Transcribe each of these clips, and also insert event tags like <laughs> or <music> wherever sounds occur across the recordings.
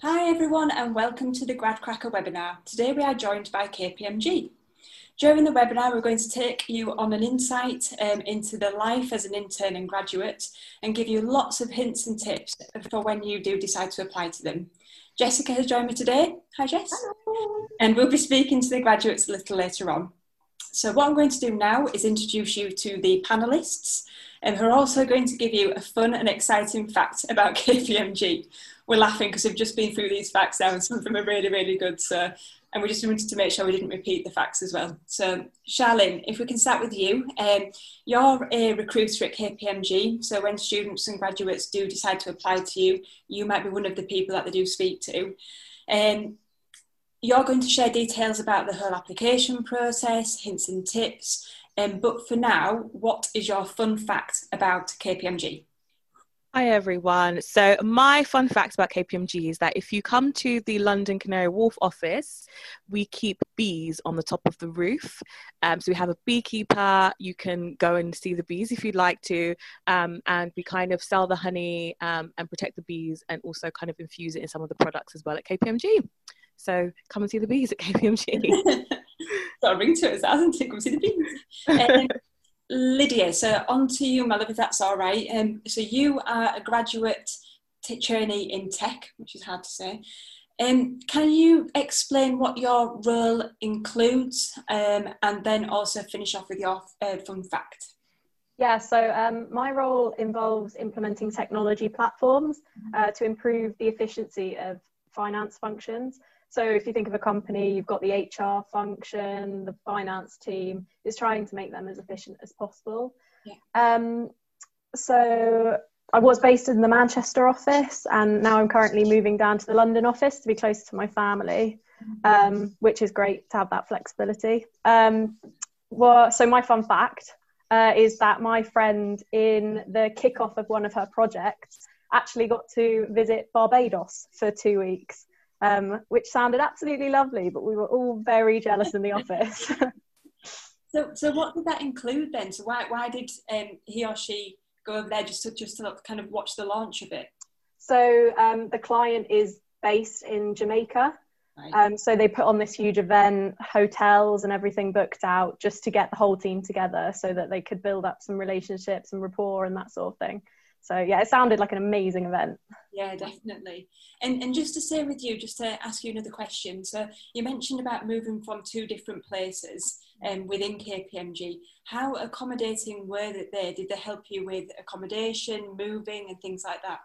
Hi everyone and welcome to the GradCracker webinar. Today we are joined by KPMG. During the webinar we're going to take you on an insight um, into the life as an intern and graduate and give you lots of hints and tips for when you do decide to apply to them. Jessica has joined me today. Hi Jess. Hello. And we'll be speaking to the graduates a little later on. So what I'm going to do now is introduce you to the panellists and who are also going to give you a fun and exciting fact about <laughs> KPMG we're laughing because we've just been through these facts now and some of them are really, really good. So, and we just wanted to make sure we didn't repeat the facts as well. So, Charlene, if we can start with you, um, you're a recruiter at KPMG. So, when students and graduates do decide to apply to you, you might be one of the people that they do speak to. Um, you're going to share details about the whole application process, hints and tips. Um, but for now, what is your fun fact about KPMG? Hi everyone. So my fun fact about KPMG is that if you come to the London Canary Wharf office, we keep bees on the top of the roof. Um, so we have a beekeeper. You can go and see the bees if you'd like to, um, and we kind of sell the honey um, and protect the bees, and also kind of infuse it in some of the products as well at KPMG. So come and see the bees at KPMG. <laughs> Got a ring to it, hasn't it? Come see the bees. <laughs> Um, Lydia, so on to you, my love, if that's all right. Um, so you are a graduate t- trainee in tech, which is hard to say. Um, can you explain what your role includes um, and then also finish off with your uh, fun fact? Yeah, so um, my role involves implementing technology platforms uh, to improve the efficiency of finance functions. So if you think of a company, you've got the HR function, the finance team is trying to make them as efficient as possible. Yeah. Um, so I was based in the Manchester office, and now I'm currently moving down to the London office to be closer to my family, um, which is great to have that flexibility. Um, well, so my fun fact uh, is that my friend in the kickoff of one of her projects actually got to visit Barbados for two weeks um, which sounded absolutely lovely, but we were all very jealous in the <laughs> office. so, so what did that include then? So why, why did um, he or she go over there just to just to kind of watch the launch of it? So um, the client is based in Jamaica. Right. Um, so they put on this huge event, hotels and everything booked out just to get the whole team together so that they could build up some relationships and rapport and that sort of thing. So yeah, it sounded like an amazing event. Yeah, definitely. And and just to say with you, just to ask you another question. So you mentioned about moving from two different places um, within KPMG. How accommodating were they? Did they help you with accommodation, moving, and things like that?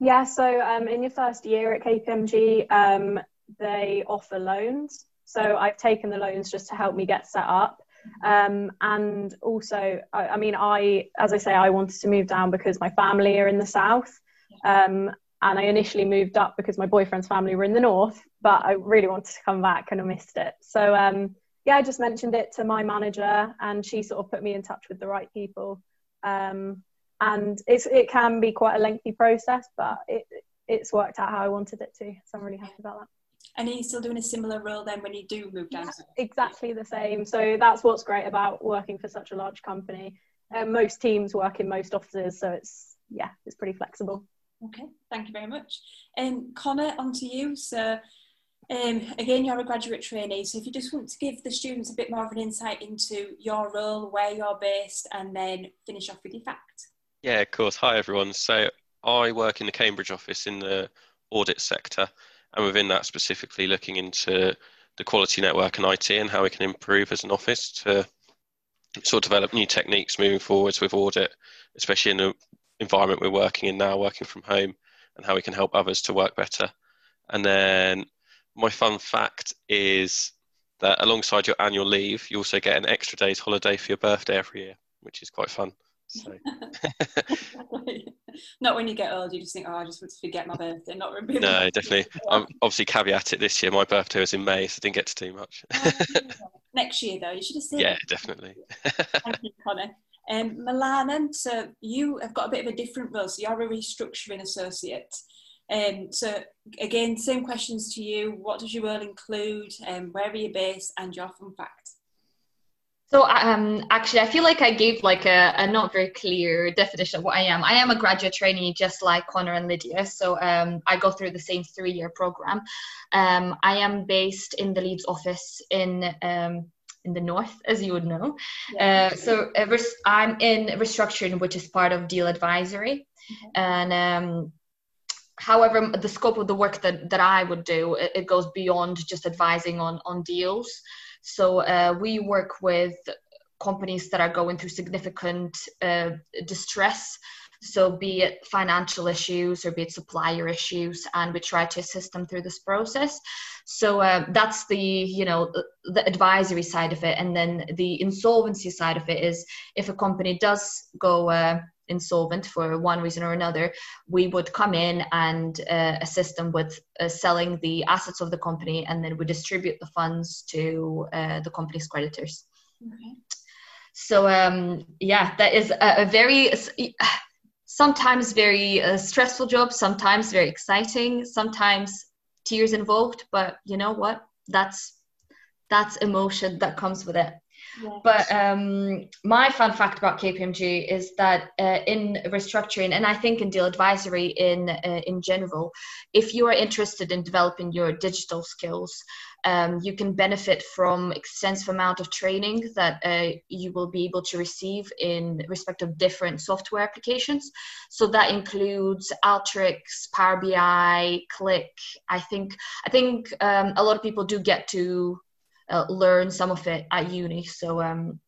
Yeah. So um, in your first year at KPMG, um, they offer loans. So I've taken the loans just to help me get set up. Um, and also, I, I, mean, I, as I say, I wanted to move down because my family are in the south. Um, and I initially moved up because my boyfriend's family were in the north, but I really wanted to come back and I missed it. So, um, yeah, I just mentioned it to my manager and she sort of put me in touch with the right people. Um, and it's, it can be quite a lengthy process, but it, it's worked out how I wanted it to. So I'm really happy about that. And are you still doing a similar role then when you do move down? Yeah, exactly the same. So that's what's great about working for such a large company. Um, most teams work in most offices, so it's yeah, it's pretty flexible. Okay, thank you very much. And um, Connor, on to you. So um, again, you're a graduate trainee, so if you just want to give the students a bit more of an insight into your role, where you're based, and then finish off with your fact. Yeah, of course. Hi, everyone. So I work in the Cambridge office in the audit sector and within that specifically looking into the quality network and IT and how we can improve as an office to sort of develop new techniques moving forwards with audit, especially in the environment we're working in now, working from home, and how we can help others to work better. And then my fun fact is that alongside your annual leave, you also get an extra day's holiday for your birthday every year, which is quite fun. So. <laughs> not when you get old, you just think, oh, I just want to forget my birthday, not remember. No, <laughs> definitely. I'm obviously caveat it this year. My birthday was in May, so I didn't get to do much. Next year, though, you should have seen. Yeah, definitely. <laughs> Thank you, Connor. Um, Milana, so you have got a bit of a different role. So you're a restructuring associate. Um, so again, same questions to you. What does your role include? Um, where are you based? And your fun fact. So um, actually, I feel like I gave like a, a, not very clear definition of what I am. I am a graduate trainee, just like Connor and Lydia. So um, I go through the same three-year program. Um, I am based in the Leeds office in um, in the north, as you would know. Yeah. Uh, so uh, I'm in restructuring, which is part of deal advisory, mm-hmm. and um, however the scope of the work that, that i would do it, it goes beyond just advising on on deals so uh, we work with companies that are going through significant uh, distress. So be it financial issues or be it supplier issues and we try to assist them through this process. So uh, that's the you know the, advisory side of it. And then the insolvency side of it is if a company does go uh, insolvent for one reason or another, we would come in and uh, assist them with uh, selling the assets of the company, and then we distribute the funds to uh, the company's creditors. Okay. So um, yeah, that is a, a very sometimes very uh, stressful job, sometimes very exciting, sometimes tears involved. But you know what? That's that's emotion that comes with it. But um, my fun fact about KPMG is that uh, in restructuring, and I think in deal advisory in uh, in general, if you are interested in developing your digital skills, um, you can benefit from extensive amount of training that uh, you will be able to receive in respect of different software applications. So that includes Alteryx, Power BI, Qlik. I think I think um, a lot of people do get to uh, learn some of it at uni. So um,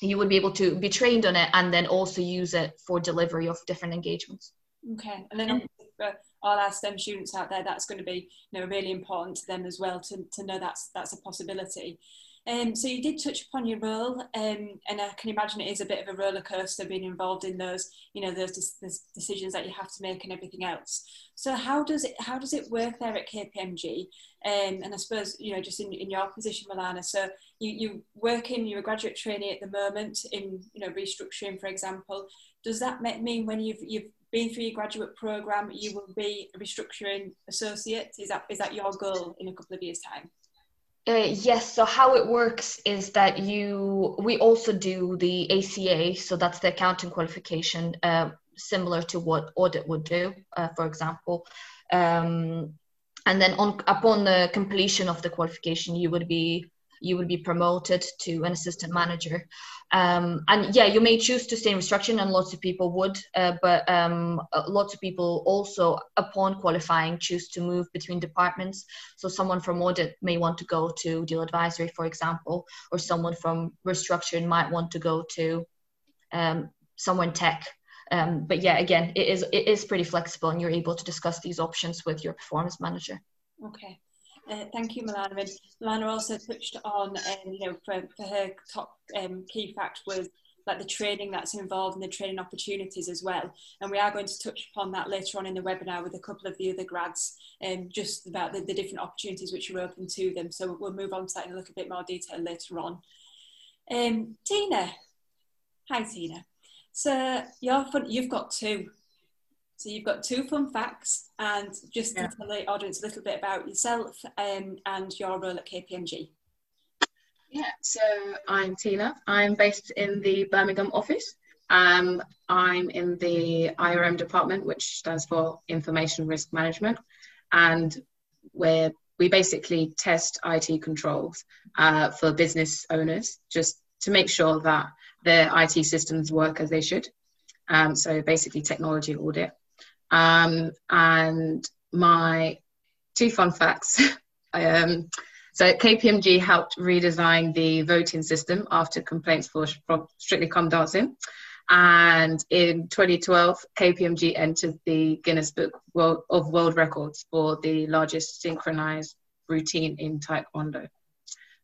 you would be able to be trained on it and then also use it for delivery of different engagements. Okay, and then for all our STEM students out there, that's going to be you know really important to them as well to, to know that's that's a possibility. Um, so you did touch upon your role, um, and I can imagine it is a bit of a roller coaster being involved in those, you know, those, those, decisions that you have to make and everything else. So how does it how does it work there at KPMG? Um, and I suppose you know, just in, in your position, Milana. So you you working, you're a graduate trainee at the moment in you know restructuring, for example. Does that mean when you've you've been through your graduate program, you will be a restructuring associate? Is that is that your goal in a couple of years' time? Uh, yes. So how it works is that you we also do the ACA, so that's the accounting qualification, uh, similar to what audit would do, uh, for example. Um, and then on upon the completion of the qualification, you would be you would be promoted to an assistant manager. Um, and yeah, you may choose to stay in restructuring, and lots of people would, uh, but um, uh, lots of people also, upon qualifying, choose to move between departments. So someone from audit may want to go to deal advisory, for example, or someone from restructuring might want to go to um, someone tech. Um, but yeah, again, it is it is pretty flexible, and you're able to discuss these options with your performance manager. Okay. Uh, thank you, Milana. And Milana also touched on, um, you know, for, for her top um, key fact was like the training that's involved and the training opportunities as well. And we are going to touch upon that later on in the webinar with a couple of the other grads, um, just about the, the different opportunities which are open to them. So we'll move on to that in a little bit more detail later on. Um, Tina, hi Tina. So you're you've got two so you've got two fun facts, and just yeah. to tell the audience a little bit about yourself um, and your role at KPMG. Yeah, so I'm Tina. I'm based in the Birmingham office. Um, I'm in the IRM department, which stands for Information Risk Management, and where we basically test IT controls uh, for business owners, just to make sure that their IT systems work as they should. Um, so basically, technology audit. Um, and my two fun facts. <laughs> um, so KPMG helped redesign the voting system after complaints for Strictly Come Dancing. And in 2012, KPMG entered the Guinness Book of World Records for the largest synchronized routine in Taekwondo.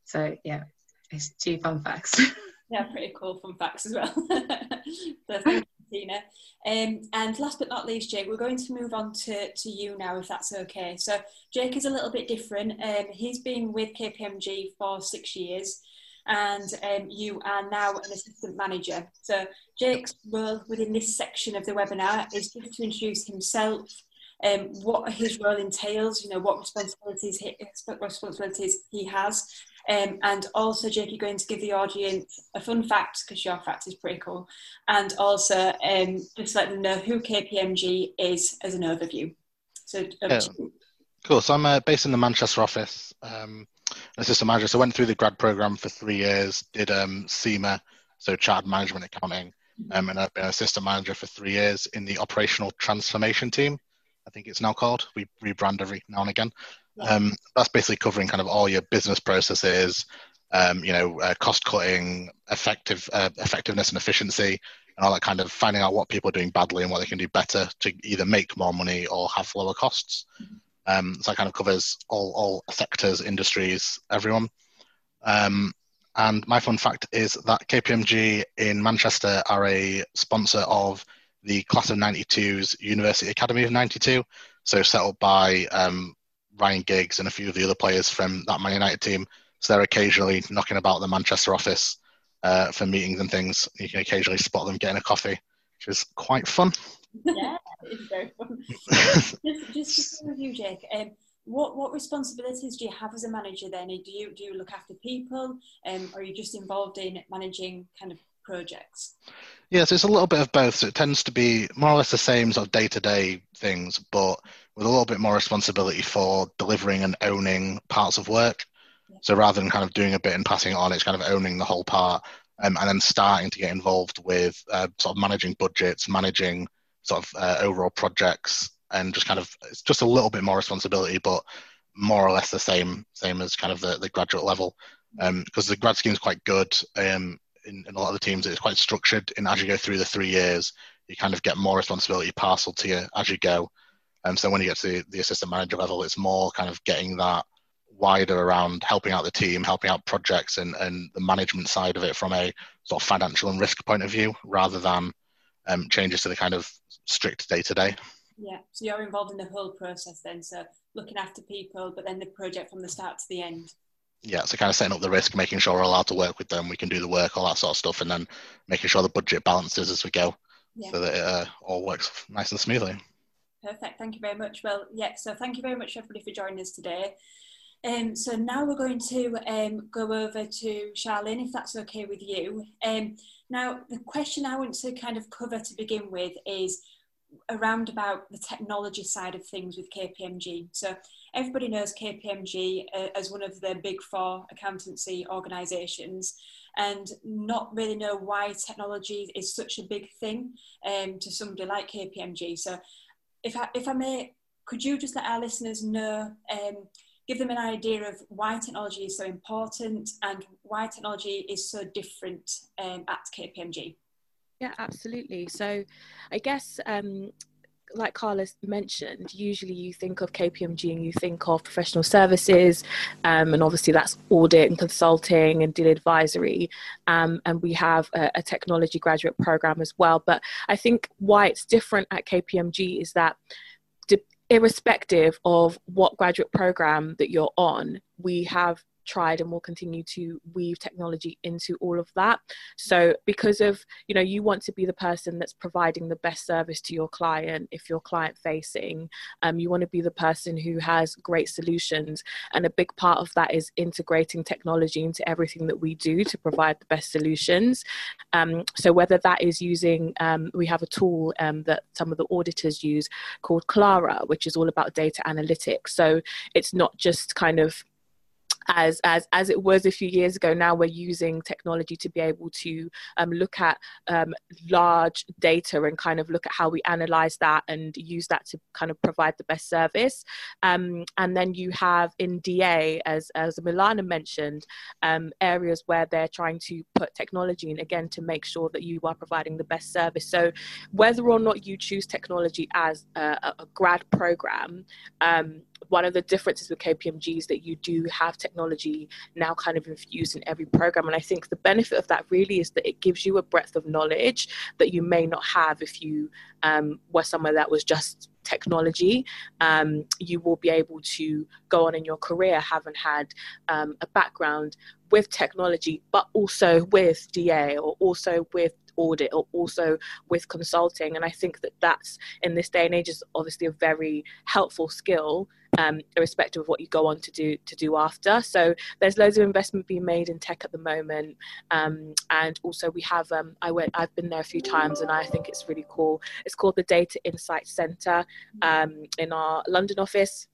So yeah, it's two fun facts. <laughs> yeah, pretty cool fun facts as well. <laughs> so Tina. Um, and last but not least, Jake, we're going to move on to, to you now, if that's okay. So Jake is a little bit different. Um, he's been with KPMG for six years and um, you are now an assistant manager. So Jake's role within this section of the webinar is just to introduce himself um, what his role entails, you know, what responsibilities he, responsibilities he has. Um, and also, Jake, you're going to give the audience a fun fact because your fact is pretty cool, and also um, just let them know who KPMG is as an overview. So, yeah. cool. So I'm uh, based in the Manchester office, um, assistant manager. So I went through the grad program for three years, did um, CIMA, so Chartered Management Accounting, mm-hmm. um, and I've been assistant manager for three years in the operational transformation team. I think it's now called. We rebrand every now and again. Um, that's basically covering kind of all your business processes, um, you know, uh, cost cutting, effective uh, effectiveness and efficiency, and all that kind of finding out what people are doing badly and what they can do better to either make more money or have lower costs. Um, so that kind of covers all, all sectors, industries, everyone. Um, and my fun fact is that KPMG in Manchester are a sponsor of the class of 92's University Academy of 92. So set up by um, Ryan Giggs and a few of the other players from that Man United team. So they're occasionally knocking about the Manchester office uh, for meetings and things. You can occasionally spot them getting a coffee, which is quite fun. Yeah, it's very fun. <laughs> just, just to with you, Jake, um, what what responsibilities do you have as a manager then? Do you do you look after people, um, or are you just involved in managing kind of projects? Yes, it's a little bit of both. So it tends to be more or less the same sort of day to day things, but with a little bit more responsibility for delivering and owning parts of work. So rather than kind of doing a bit and passing it on, it's kind of owning the whole part um, and then starting to get involved with uh, sort of managing budgets, managing sort of uh, overall projects, and just kind of it's just a little bit more responsibility, but more or less the same same as kind of the, the graduate level. Because um, the grad scheme is quite good um, in, in a lot of the teams. It's quite structured, and as you go through the three years, you kind of get more responsibility parceled to you as you go. Um, so when you get to the, the assistant manager level, it's more kind of getting that wider around helping out the team, helping out projects, and, and the management side of it from a sort of financial and risk point of view, rather than um, changes to the kind of strict day to day. Yeah, so you're involved in the whole process then, so looking after people, but then the project from the start to the end. Yeah, so kind of setting up the risk, making sure we're allowed to work with them, we can do the work, all that sort of stuff, and then making sure the budget balances as we go, yeah. so that it uh, all works nice and smoothly. Perfect. Thank you very much. Well, yeah, so thank you very much, everybody, for joining us today. Um, so now we're going to um, go over to Charlene, if that's okay with you. Um, now, the question I want to kind of cover to begin with is around about the technology side of things with KPMG. So everybody knows KPMG uh, as one of the big four accountancy organisations and not really know why technology is such a big thing um, to somebody like KPMG. So if I, if I may, could you just let our listeners know, um, give them an idea of why technology is so important and why technology is so different um, at KPMG? Yeah, absolutely. So I guess um, like Carla's mentioned, usually you think of KPMG and you think of professional services, um, and obviously that's audit and consulting and deal advisory. Um, and we have a, a, technology graduate program as well. But I think why it's different at KPMG is that irrespective of what graduate program that you're on, we have tried and will continue to weave technology into all of that. So because of you know you want to be the person that's providing the best service to your client if you're client facing um, you want to be the person who has great solutions. And a big part of that is integrating technology into everything that we do to provide the best solutions. Um, so whether that is using um, we have a tool um, that some of the auditors use called clara which is all about data analytics. So it's not just kind of as as as it was a few years ago. Now we're using technology to be able to um, look at um, large data and kind of look at how we analyze that and use that to kind of provide the best service. Um, and then you have in da as as milana mentioned um, areas where they're trying to put technology in again to make sure that you are providing the best service. So whether or not you choose technology as a, a grad program um, one of the differences with KPMG is that you do have technology now kind of infused in every program. And I think the benefit of that really is that it gives you a breadth of knowledge that you may not have if you um, were somewhere that was just technology. Um, you will be able to go on in your career having had um, a background with technology, but also with DA or also with audit or also with consulting and i think that that's in this day and age is obviously a very helpful skill um, irrespective of what you go on to do to do after. So there's loads of investment being made in tech at the moment, um, and also we have. Um, I went. I've been there a few times, and I think it's really cool. It's called the Data Insight Centre um, in our London office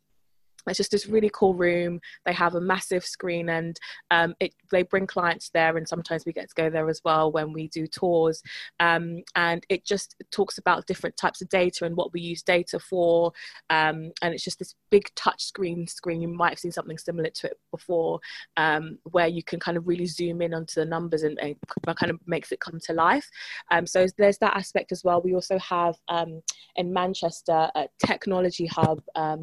it's just this really cool room. They have a massive screen and um, it, they bring clients there and sometimes we get to go there as well when we do tours. Um, and it just talks about different types of data and what we use data for. Um, and it's just this big touch screen screen. You might have seen something similar to it before um, where you can kind of really zoom in onto the numbers and, and kind of makes it come to life. Um, so there's that aspect as well. We also have um, in manchester a technology hub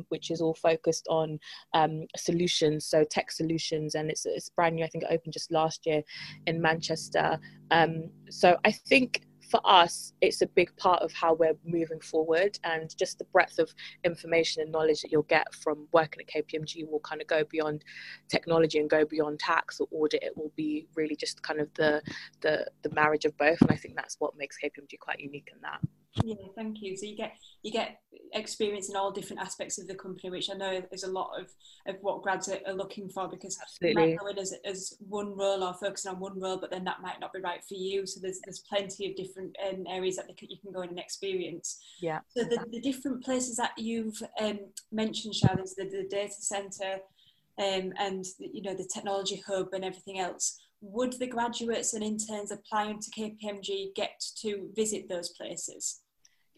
which is all focused on um, solutions, so tech solutions, and it's, it's brand new. I think it opened just last year in Manchester. Um, so I think for us, it's a big part of how we're moving forward, and just the breadth of information and knowledge that you'll get from working at KPMG will kind of go beyond technology and go beyond tax or audit. It will be really just kind of the the, the marriage of both, and I think that's what makes KPMG quite unique in that. Yeah, thank you. So you get you get experience in all different aspects of the company, which I know is a lot of, of what grads are, are looking for because Absolutely. you might go in as, as one role or focusing on one role, but then that might not be right for you. So there's there's plenty of different um, areas that you can go in and experience. Yeah. So the, the different places that you've um, mentioned, is the, the data center um, and you know the technology hub and everything else would the graduates and interns applying to KPMG get to visit those places?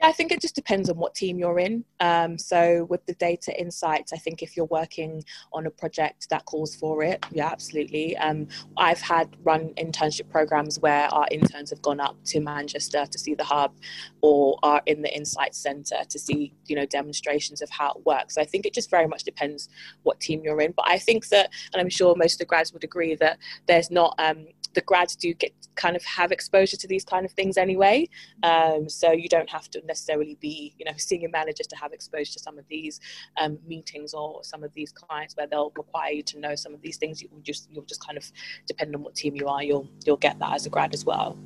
I think it just depends on what team you're in. Um, so with the data insights, I think if you're working on a project that calls for it, yeah, absolutely. Um, I've had run internship programs where our interns have gone up to Manchester to see the hub, or are in the insights center to see you know demonstrations of how it works. So I think it just very much depends what team you're in. But I think that, and I'm sure most of the grads would agree that there's not um, the grads do get kind of have exposure to these kind of things anyway. Um, so you don't have to necessarily be, you know, senior managers to have exposure to some of these um, meetings or some of these clients where they'll require you to know some of these things. You will just you'll just kind of depending on what team you are, you'll you'll get that as a grad as well.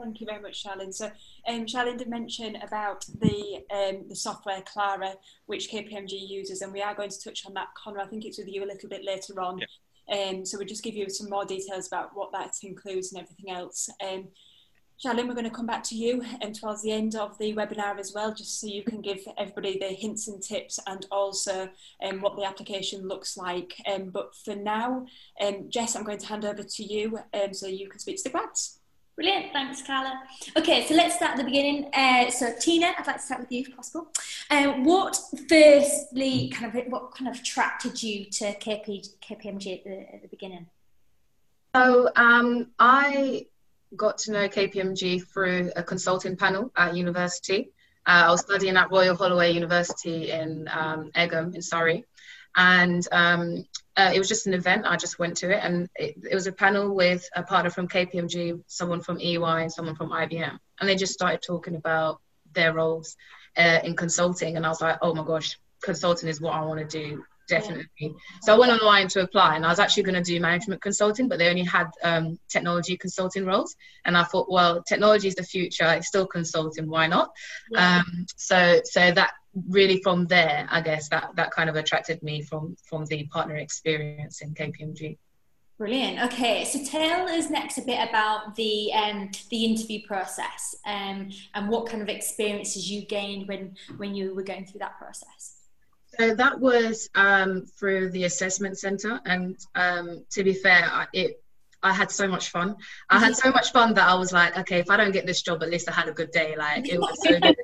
Thank you very much, Charlene. So, um, Charlene did mention about the um, the software Clara, which KPMG uses, and we are going to touch on that, Connor. I think it's with you a little bit later on. Yeah. Um, so we'll just give you some more details about what that includes and everything else. Um, Charlene, we're going to come back to you and towards the end of the webinar as well, just so you can give everybody the hints and tips and also um, what the application looks like. Um, but for now, um, Jess, I'm going to hand over to you um, so you can speak to the grads. Brilliant, thanks Carla. Okay, so let's start at the beginning. Uh, so Tina, I'd like to start with you if possible. Um, what firstly, kind of, what kind of attracted you to KP, KPMG at the, at the beginning? So um, I got to know KPMG through a consulting panel at university. Uh, I was studying at Royal Holloway University in um, Egham in Surrey, and um, uh, it was just an event. I just went to it, and it, it, was a panel with a partner from KPMG, someone from EY, and someone from IBM, and they just started talking about their roles uh, in consulting, and I was like, oh my gosh, consulting is what I want to do definitely. So I went online to apply, and I was actually going to do management consulting, but they only had um, technology consulting roles, and I thought, well, technology is the future. It's still consulting. Why not? Yeah. Um, so so that really from there, I guess that that kind of attracted me from from the partner experience in KPMG. Brilliant. Okay, so tell us next a bit about the um, the interview process um, and what kind of experiences you gained when when you were going through that process. So that was um, through the assessment center, and um, to be fair, it I had so much fun. I had so much fun that I was like, okay, if I don't get this job, at least I had a good day. Like it was so good.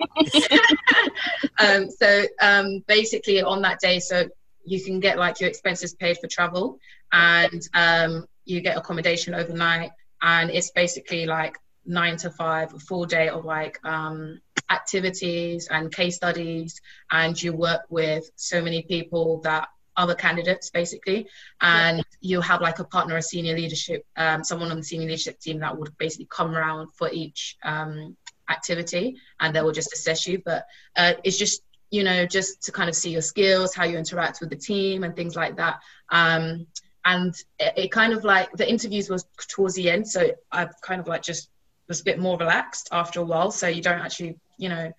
<laughs> um, so um, basically, on that day, so you can get like your expenses paid for travel, and um, you get accommodation overnight, and it's basically like nine to five, a full day of like um, activities and case studies, and you work with so many people that other candidates basically and yeah. you have like a partner a senior leadership um, someone on the senior leadership team that would basically come around for each um, activity and they will just assess you but uh, it's just you know just to kind of see your skills how you interact with the team and things like that um, and it, it, kind of like the interviews was towards the end so i've kind of like just was a bit more relaxed after a while. So you don't actually, you know,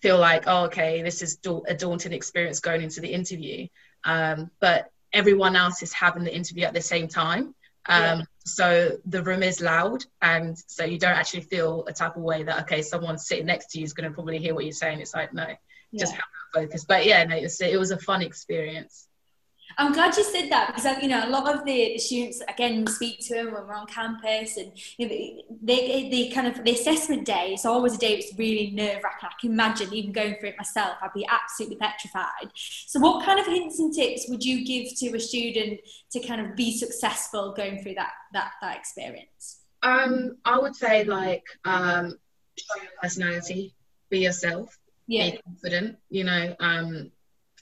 feel like, oh, okay, this is a daunting experience going into the interview. Um, but everyone else is having the interview at the same time. Um, yeah. So the room is loud, and so you don't actually feel a type of way that okay, someone sitting next to you is going to probably hear what you're saying. It's like no, yeah. just have that focus. But yeah, no, it was, it was a fun experience. I'm glad you said that because you know a lot of the, the students again speak to them when we're on campus and you know, they, they kind of the assessment day is always a day that's really nerve wracking. I can imagine even going through it myself. I'd be absolutely petrified. So, what kind of hints and tips would you give to a student to kind of be successful going through that that that experience? Um, I would say like um, show your personality, be yourself, yeah. be confident, you know, um,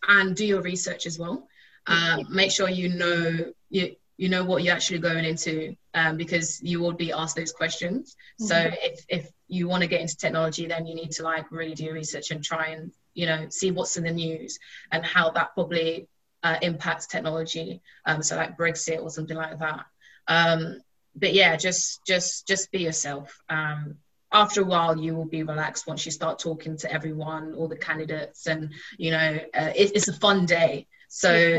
and do your research as well um, make sure you know you you know what you're actually going into um, because you will be asked those questions. Mm-hmm. So if if you want to get into technology, then you need to like really do research and try and you know see what's in the news and how that probably uh, impacts technology. Um, so like Brexit or something like that. Um, but yeah, just just just be yourself. Um, after a while, you will be relaxed once you start talking to everyone, all the candidates, and you know uh, it, it's a fun day. So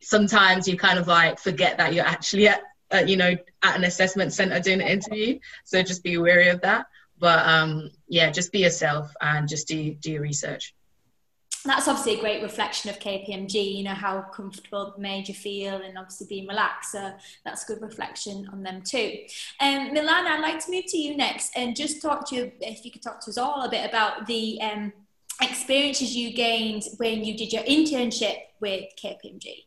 sometimes you kind of like forget that you're actually at, uh, you know, at an assessment center doing an interview. So just be wary of that. But um, yeah, just be yourself and just do do your research. That's obviously a great reflection of KPMG. You know how comfortable made you feel, and obviously being relaxed. So that's good reflection on them too. Um, Milan, I'd like to move to you next and just talk to you. If you could talk to us all a bit about the um, experiences you gained when you did your internship with KPMG?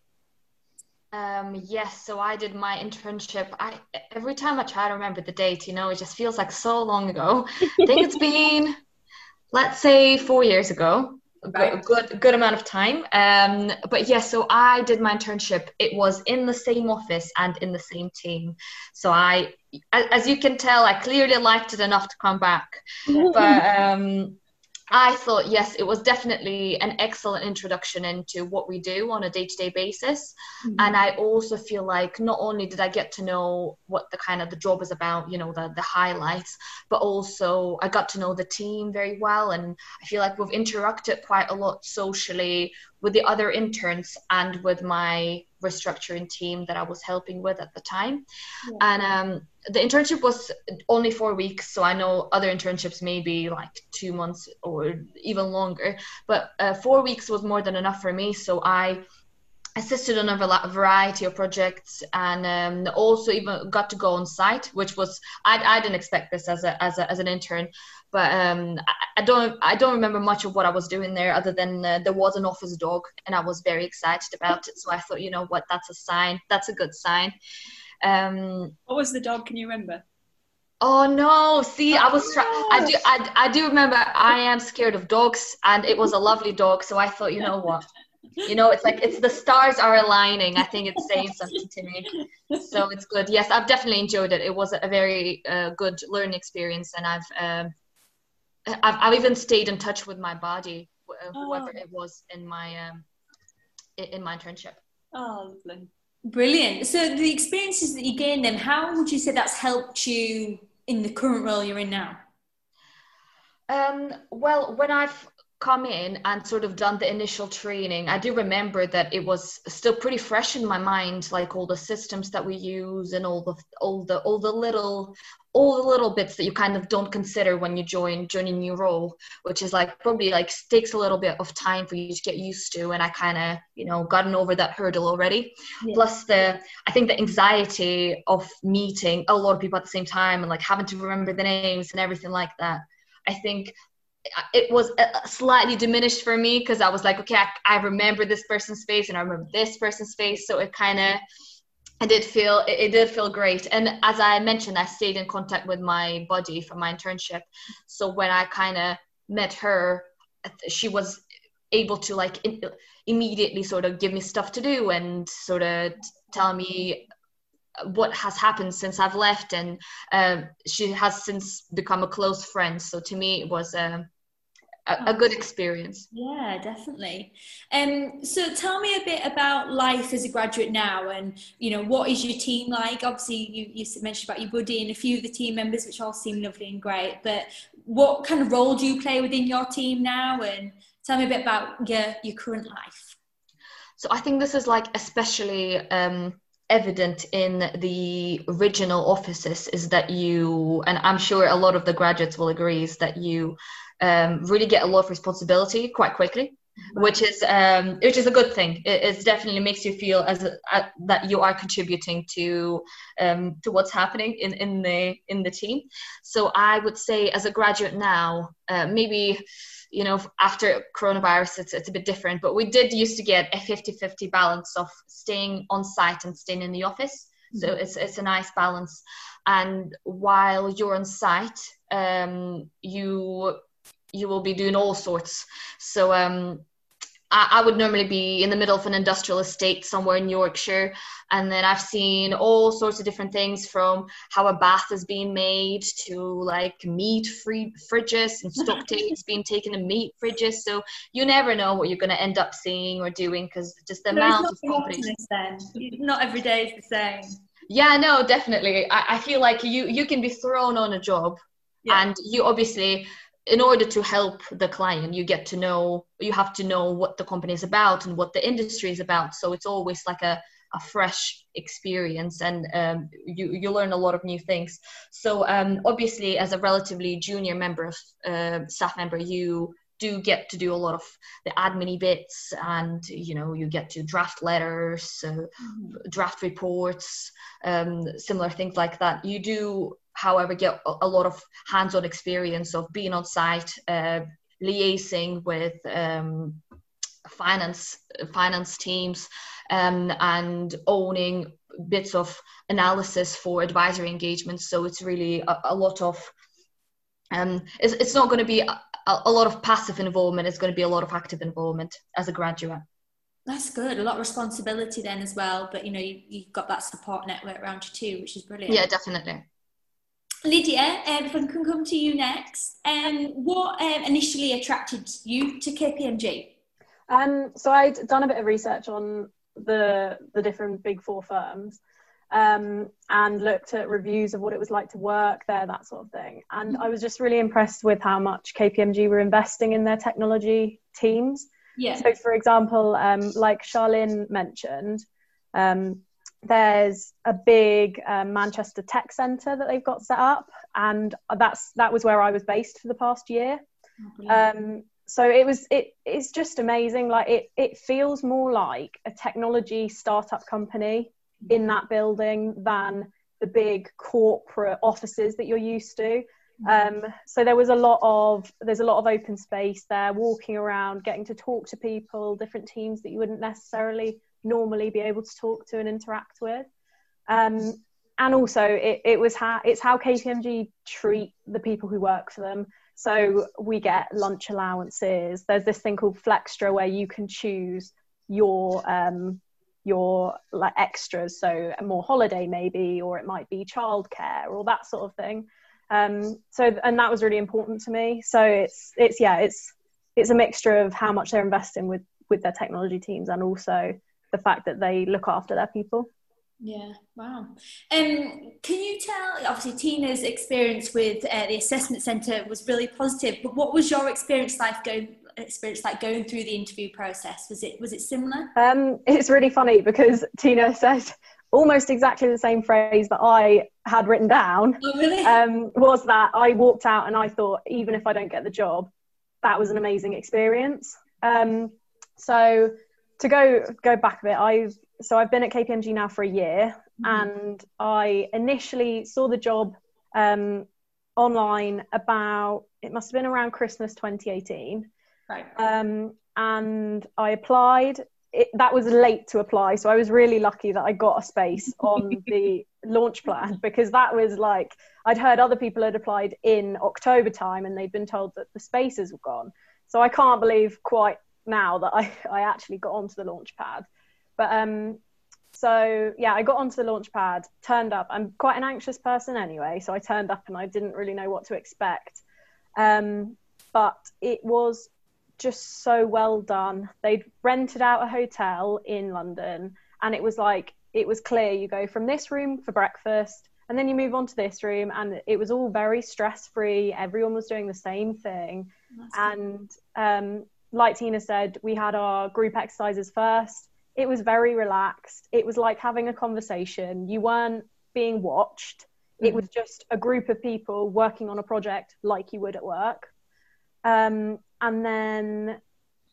Um, yes, so I did my internship. I every time I try to remember the date, you know, it just feels like so long ago. I think it's been, <laughs> let's say, four years ago. A good, good, good amount of time. Um, but yes, yeah, so I did my internship. It was in the same office and in the same team. So I, as you can tell, I clearly liked it enough to come back. <laughs> but um, I thought, yes, it was definitely an excellent introduction into what we do on a day to day basis. Mm-hmm. And I also feel like not only did I get to know what the kind of the job is about, you know, the, the highlights, but also I got to know the team very well. And I feel like we've interacted quite a lot socially with the other interns and with my restructuring team that I was helping with at the time. Yeah. And um, the internship was only four weeks, so I know other internships may be like two months or even longer, but uh, four weeks was more than enough for me. So I assisted on a variety of projects and um, also even got to go on site, which was I, I didn't expect this as a, as, a, as an intern, but um, I, I, don't I don't remember much of what I was doing there other than uh, there was an office dog and I was very excited about it. So I thought, you know what, that's a sign. That's a good sign. Um, what was the dog? Can you remember? Oh no! See, I was trying. I do. I, I do remember. I am scared of dogs, and it was a lovely dog. So I thought, you know what? You know, it's like it's the stars are aligning. I think it's saying something to me. So it's good. Yes, I've definitely enjoyed it. It was a very uh, good learning experience, and I've, um, I've I've even stayed in touch with my body, whoever oh. it was in my um, in my internship. Oh, lovely. Brilliant. So the experiences that you gained then, how would you say that's helped you in the current role you're in now? Um, well, when I've come in and sort of done the initial training, I do remember that it was still pretty fresh in my mind, like all the systems that we use and all the all the all the little all the little bits that you kind of don't consider when you join join a new role, which is like probably like takes a little bit of time for you to get used to. And I kind of you know gotten over that hurdle already. Yeah. Plus the I think the anxiety of meeting a lot of people at the same time and like having to remember the names and everything like that. I think it was slightly diminished for me because I was like, okay, I, I, remember this person's face and I remember this person's face. So it kind of, I did feel, it, it, did feel great. And as I mentioned, I stayed in contact with my buddy from my internship. So when I kind of met her, she was able to like in, immediately sort of give me stuff to do and sort of tell me what has happened since I've left, and uh, she has since become a close friend. So to me, it was a a, a good experience. Yeah, definitely. Um, so tell me a bit about life as a graduate now, and you know what is your team like? Obviously, you, you mentioned about your buddy and a few of the team members, which all seem lovely and great. But what kind of role do you play within your team now? And tell me a bit about your your current life. So I think this is like especially um, evident in the original offices is that you, and I'm sure a lot of the graduates will agree, is that you um, really get a lot of responsibility quite quickly. Which is um, which is a good thing. It, it definitely makes you feel as a, a, that you are contributing to um, to what's happening in, in the in the team. So I would say, as a graduate now, uh, maybe you know after coronavirus it's, it's a bit different but we did used to get a 50-50 balance of staying on site and staying in the office so mm-hmm. it's, it's a nice balance and while you're on site um, you you will be doing all sorts so um, I, I, would normally be in the middle of an industrial estate somewhere in Yorkshire. And then I've seen all sorts of different things from how a bath is being made to like meat free fridges and stock <laughs> takes being taken in meat fridges. So you never know what you're going to end up seeing or doing because just the amount of companies. Then. Not every day is the same. Yeah, no, definitely. I, I feel like you you can be thrown on a job yeah. and you obviously in order to help the client you get to know you have to know what the company is about and what the industry is about. So it's always like a, a fresh experience and um, you, you learn a lot of new things. So um, obviously as a relatively junior member of uh, staff member you do get to do a lot of the admin bits and you know you get to draft letters uh, mm-hmm. draft reports um, similar things like that. You do however get a lot of hands-on experience of being on site uh, liaising with um, finance finance teams um, and owning bits of analysis for advisory engagements so it's really a, a lot of um, it's, it's not going to be a, a lot of passive involvement it's going to be a lot of active involvement as a graduate that's good. A lot of responsibility then as well, but you know you, you've got that support network around you too, which is brilliant. Yeah, definitely. Lydia, um, if I can come to you next, um, what um, initially attracted you to KPMG? Um, so I'd done a bit of research on the the different big four firms um, and looked at reviews of what it was like to work there, that sort of thing. And mm-hmm. I was just really impressed with how much KPMG were investing in their technology teams. Yeah. So, for example, um, like Charlene mentioned, um, there's a big um, Manchester Tech Centre that they've got set up, and that's that was where I was based for the past year. Oh, um, so it was it it's just amazing. Like it it feels more like a technology startup company in that building than the big corporate offices that you're used to. Mm-hmm. Um, so there was a lot of there's a lot of open space there, walking around, getting to talk to people, different teams that you wouldn't necessarily normally be able to talk to and interact with. Um, and also, it, it was how it's how KPMG treat the people who work for them. So we get lunch allowances. There's this thing called Flextra where you can choose your um, your like extras, so more holiday maybe, or it might be childcare or that sort of thing. Um, so and that was really important to me. So it's it's yeah it's it's a mixture of how much they're investing with with their technology teams and also the fact that they look after their people. Yeah, wow. Um, can you tell? Obviously, Tina's experience with uh, the assessment centre was really positive. But what was your experience like going? Experience like going through the interview process was it was it similar? Um, it's really funny because Tina <laughs> said almost exactly the same phrase that I had written down. Oh, really? Um, was that I walked out and I thought, even if I don't get the job, that was an amazing experience. Um, so to go go back a bit, I've so I've been at KPMG now for a year, mm-hmm. and I initially saw the job um, online about it must have been around Christmas 2018. Right. Um, and I applied. It, that was late to apply, so I was really lucky that I got a space on <laughs> the launch pad because that was like I'd heard other people had applied in October time and they'd been told that the spaces were gone. So I can't believe quite now that I, <laughs> I actually got onto the launch pad. But um, so yeah, I got onto the launch pad, turned up. I'm quite an anxious person anyway, so I turned up and I didn't really know what to expect. Um, but it was just so well done. They'd rented out a hotel in London, and it was like it was clear you go from this room for breakfast, and then you move on to this room, and it was all very stress free. Everyone was doing the same thing, That's and um, like Tina said, we had our group exercises first. It was very relaxed. It was like having a conversation. You weren't being watched. It was just a group of people working on a project like you would at work. Um, and then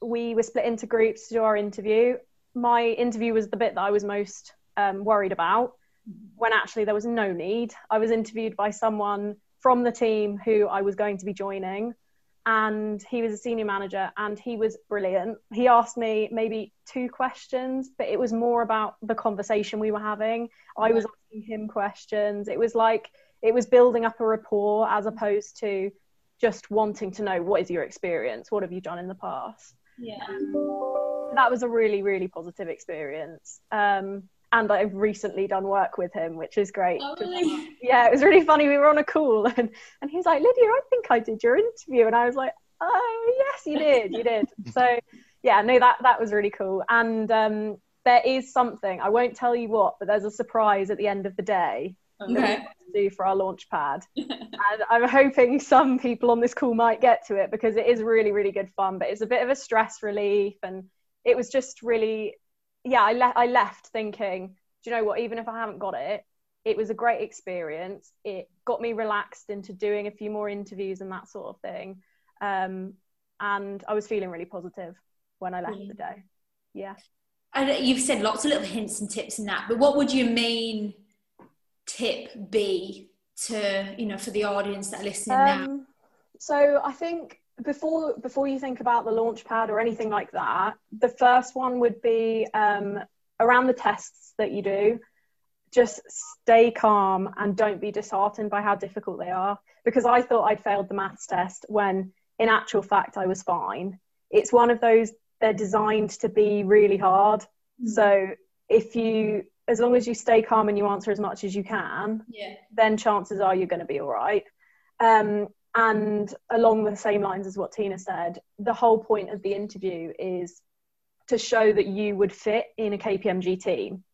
we were split into groups to do our interview. My interview was the bit that I was most um, worried about when actually there was no need. I was interviewed by someone from the team who I was going to be joining, and he was a senior manager and he was brilliant. He asked me maybe two questions, but it was more about the conversation we were having. I was asking him questions. It was like it was building up a rapport as opposed to just wanting to know what is your experience, what have you done in the past. Yeah. That was a really, really positive experience. Um, and I've recently done work with him, which is great. Oh, really? Yeah, it was really funny. We were on a call, <laughs> and and he was like, "Lydia, I think I did your interview," and I was like, "Oh, yes, you did, you did." <laughs> so, yeah, no, that that was really cool. And um, there is something I won't tell you what, but there's a surprise at the end of the day Okay. do for our launch pad. <laughs> and I'm hoping some people on this call might get to it because it is really, really good fun. But it's a bit of a stress relief, and it was just really yeah, I, le- I left thinking, do you know what? Even if I haven't got it, it was a great experience. It got me relaxed into doing a few more interviews and that sort of thing. Um, and I was feeling really positive when I left Brilliant. the day. Yeah. And you've said lots of little hints and tips in that, but what would your main tip be to, you know, for the audience that are listening now? Um, so I think before before you think about the launch pad or anything like that, the first one would be um, around the tests that you do. Just stay calm and don't be disheartened by how difficult they are. Because I thought I'd failed the maths test when, in actual fact, I was fine. It's one of those they're designed to be really hard. Mm-hmm. So if you, as long as you stay calm and you answer as much as you can, Yeah. then chances are you're going to be all right. Um, and along the same lines as what Tina said, the whole point of the interview is to show that you would fit in a KPMG team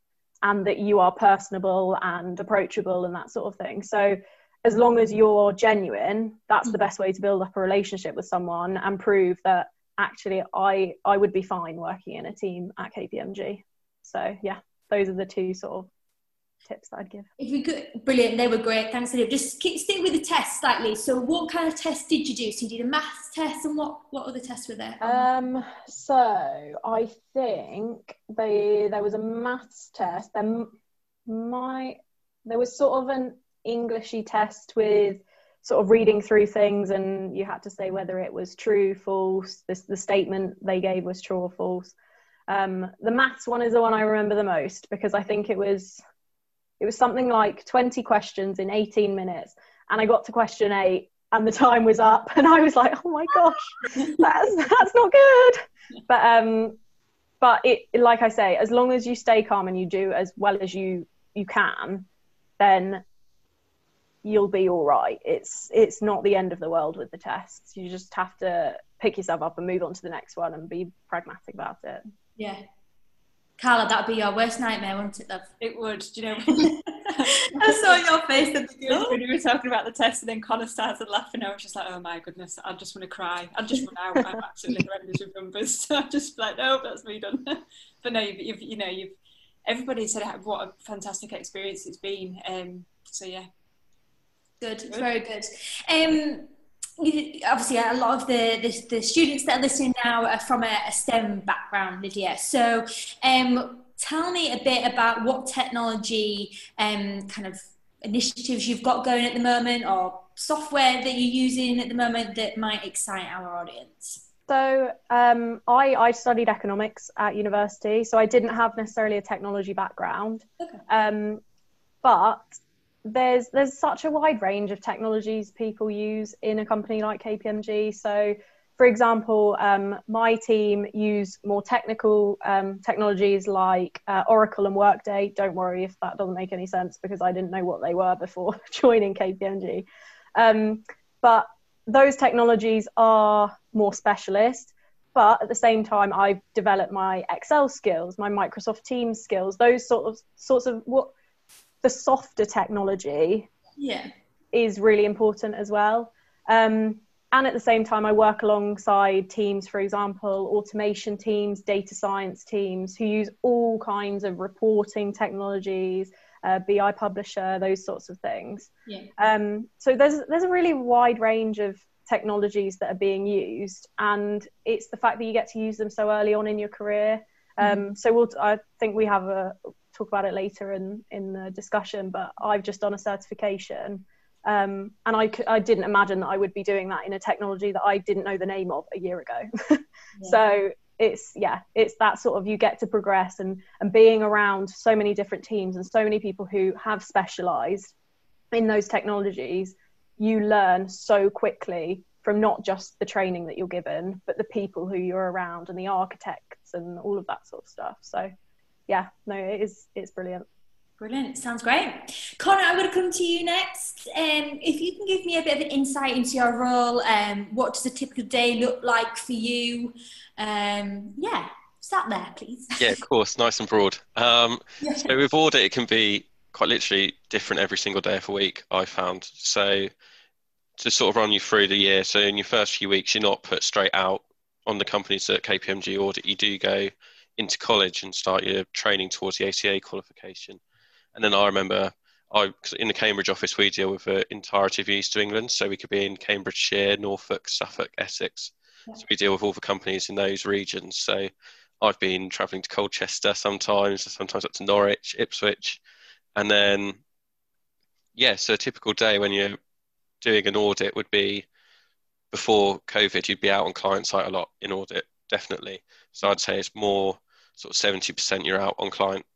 and that you are personable and approachable and that sort of thing. So, as long as you're genuine, that's the best way to build up a relationship with someone and prove that actually I I would be fine working in a team at KPMG. So, yeah, those are the two sort of tips that I'd give. If we could, brilliant, they were great. Thanks, Olivia. Just keep, stick with the test slightly. So, what kind of test did you do? So, you did a maths test, and what what other tests were there? Um, so I think they there was a maths test. There my there was sort of an Englishy test with sort of reading through things, and you had to say whether it was true, false. This the statement they gave was true or false. Um, the maths one is the one I remember the most because I think it was it was something like 20 questions in 18 minutes, and I got to question eight, and the <laughs> time was up, and I was like, oh my gosh, that's that's not good. But um, but it like I say, as long as you stay calm and you do as well as you you can, then you'll be all right. It's it's not the end of the world with the tests. You just have to pick yourself up and move on to the next one and be pragmatic about it. Yeah. Carla, that'd be your worst nightmare, wouldn't it, love? It would, do you know? <laughs> I saw your face at the beginning. when we were talking about the test, and then Connor started laughing. and I was just like, "Oh my goodness, I just want to cry. I just run out. I'm absolutely horrendous with numbers. So <laughs> I'm just like, no, that's me done. <laughs> but no, you've, you've you know, you've everybody said what a fantastic experience it's been. Um, so yeah, Good, it's very good. Um, you, obviously, a lot of the, the, the students that are listening now are from a, a STEM background, Lydia. So, um, tell me a bit about what technology um, kind of initiatives you've got going at the moment, or software that you're using at the moment that might excite our audience. So um, I, I studied economics at university, so I didn't have necessarily a technology background. Okay. Um, but there's there's such a wide range of technologies people use in a company like KPMG. So, for example, um, my team use more technical um, technologies like uh, Oracle and Workday. Don't worry if that doesn't make any sense because I didn't know what they were before <laughs> joining KPMG. Um, but those technologies are more specialist, but at the same time, I've developed my Excel skills, my Microsoft Teams skills, those sort of sorts of what the softer technology Yeah. is really important as well. Um, and at the same time, I work alongside teams, for example, automation teams, data science teams, who use all kinds of reporting technologies, uh, BI publisher, those sorts of things. Yeah. Um, so there's there's a really wide range of technologies that are being used, and it's the fact that you get to use them so early on in your career. Um, so we'll, I think we have a talk about it later in in the discussion, but I've just done a certification. Um, and I didn't imagine that I would be doing that in a technology that I didn't know the name of a year ago. <laughs> So it's yeah, it's that sort of you get to progress and and being around so many different teams and so many people who have specialized in those technologies, you learn so quickly from not just the training that you're given, but the people who you're around and the architects and all of that sort of stuff. So yeah, no, it is it's brilliant. Brilliant. It sounds great. Connor, I'm going to come to you next. Um, if you can give me a bit of an insight into your role, um, what does a typical day look like for you? Um, yeah, start there, please. Yeah, of course, nice and broad. Um, Yeah. so with audit, it can be quite literally different every single day of the week. I found so to sort of run you through the year. So in your first few weeks, you're not put straight out on the companies at KPMG audit. You do go into college and start your training towards the ACA qualification. And then I remember I in the Cambridge office we deal with the entirety of East of England, so we could be in Cambridgeshire, Norfolk, Suffolk, Essex. So we deal with all the companies in those regions. So I've been travelling to Colchester sometimes, sometimes up to Norwich, Ipswich, and then yeah. So a typical day when you're doing an audit would be before COVID, you'd be out on client site a lot in audit, definitely. So I'd say it's more sort of seventy percent you're out on client,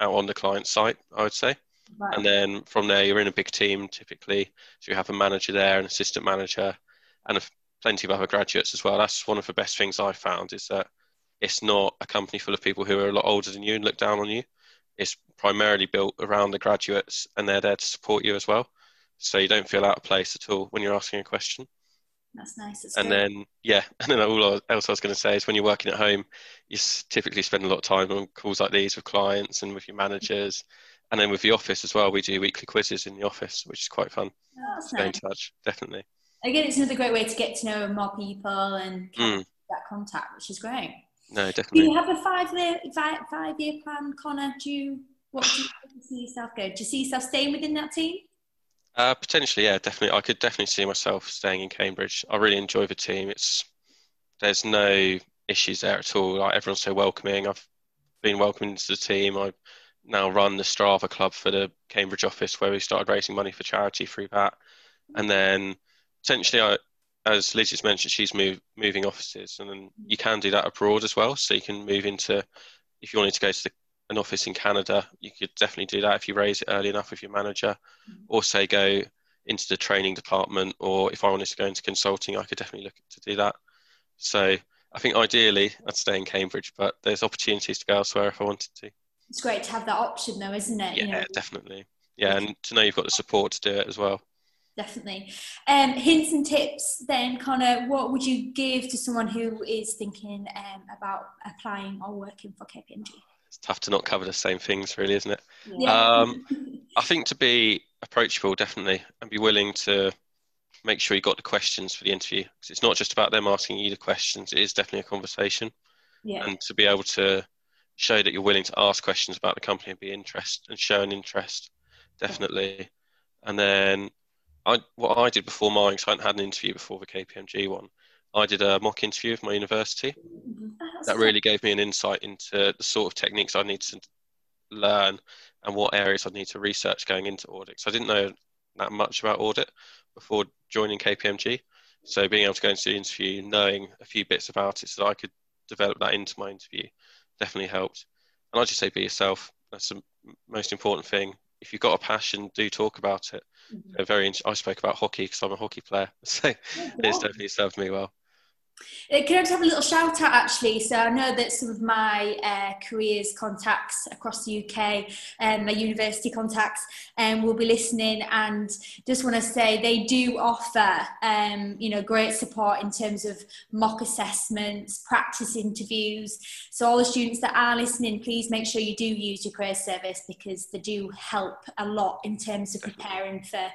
out on the client site. I would say. Right. And then from there, you're in a big team typically. So you have a manager there, an assistant manager, and a, plenty of other graduates as well. That's one of the best things I've found is that it's not a company full of people who are a lot older than you and look down on you. It's primarily built around the graduates, and they're there to support you as well. So you don't feel out of place at all when you're asking a question. That's nice. That's And good. then, yeah, <laughs> and then all else I was going to say is when you're working at home, you typically spend a lot of time on calls like these with clients and with your managers. And then with the office as well, we do weekly quizzes in the office, which is quite fun. Oh, Stay in touch, definitely. Again, it's another great way to get to know more people and Mm, that contact, which is great. no, definitely. Do you have a five year five, five year plan, Connor? Do you what do you see yourself go? Do you see yourself staying within that team? Uh, potentially, yeah, definitely. I could definitely see myself staying in Cambridge. I really enjoy the team. It's there's no issues there at all. Like everyone's so welcoming. I've been welcomed into the team. I now run the Strava Club for the Cambridge office, where we started raising money for charity through that. And then potentially, I, as Liz just mentioned, she's move, moving offices, and then you can do that abroad as well. So you can move into if you wanted to go to the, an office in Canada, you could definitely do that if you raise it early enough with your manager or say go into the training department or if I wanted to go into consulting I could definitely look to do that so I think ideally I'd stay in Cambridge but there's opportunities to go elsewhere if I wanted to It's great to have that option, though, isn't it? yeah You know, definitely yeah and to know you've got the support to do it as well definitely. Um, hints and tips, then, Connor. What would you give to someone who is thinking um, about applying or working for KPMG? It's tough to not cover the same things really isn't it Yeah. Um, <laughs> I think to be approachable, definitely, and be willing to make sure you got the questions for the interview. Because it's not just about them asking you the questions; it is definitely a conversation. yeah. And to be able to show that you're willing to ask questions about the company and be interest and show an interest, definitely. And then, I what I did before mine, because I hadn't had an interview before the KPMG one. I did a mock interview with my university, Oh, that's that really gave me an insight into the sort of techniques I need to learn and what areas I need to research going into audit. So I didn't know that much about audit before joining KPMG. So being able to go into the interview, knowing a few bits about it so that I could develop that into my interview definitely helped. And I just say be yourself. That's the most important thing. If you've got a passion, do talk about it. Mhm. Very. I spoke about hockey because I'm a hockey player, <laughs> so it's definitely served me well. Uh, can I just have a little shout out actually? So I know that some of my uh, careers contacts across the UK and um, my university contacts um, will be listening and just want to say they do offer um, you know great support in terms of mock assessments, practice interviews. So all the students that are listening, please make sure you do use your career service because they do help a lot in terms of preparing for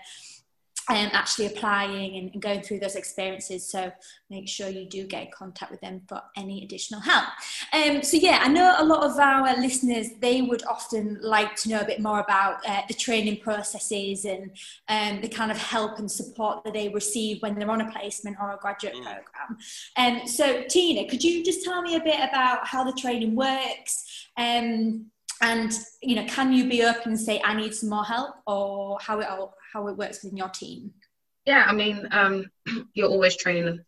um, actually applying and, and, going through those experiences. So make sure you do get in contact with them for any additional help. Um, so yeah, I know a lot of our listeners they would often like to know a bit more about uh, the training processes and um, the kind of help and support that they receive when they're on a placement or a graduate mm. program. Um, so Tina, could you just tell me a bit about how the training works? Um, and you know, can you be open and say I need some more help, or how it all how it works within your team? Yeah, I mean, um, <clears throat> you're always training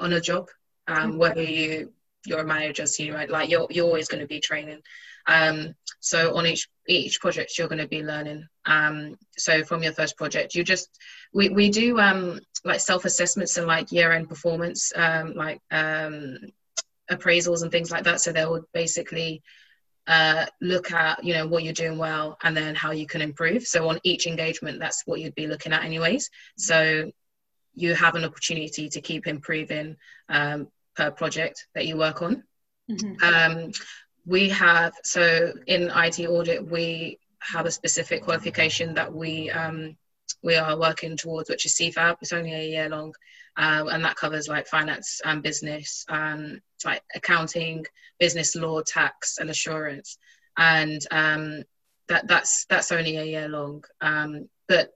on a job, um, mm-hmm. whether you you're a manager, senior, right? Like you're you're always going to be training. Um, so on each each project, you're going to be learning. Um, so from your first project, you just we we do um like self assessments and like year end performance, um, like um appraisals and things like that. So they would basically uh, look at you know what you're doing well and then how you can improve. So on each engagement that's what you'd be looking at anyways. So you have an opportunity to keep improving um, per project that you work on. Mm-hmm. um, we have so in it audit we have a specific qualification that we um, we are working towards which is cfab it's only a year long um, and that covers like finance and business um, like accounting, business law, tax, and assurance, and um, that that's that's only a year long. Um, but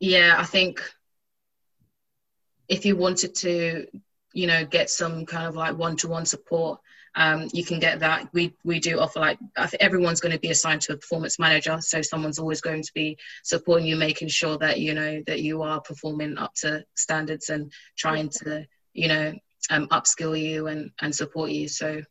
yeah, I think if you wanted to, you know, get some kind of like one-to-one support, um, you can get that. We we do offer like everyone's going to be assigned to a performance manager, so someone's always going to be supporting you, making sure that you know that you are performing up to standards and trying to you know um, upskill you and, and support you. So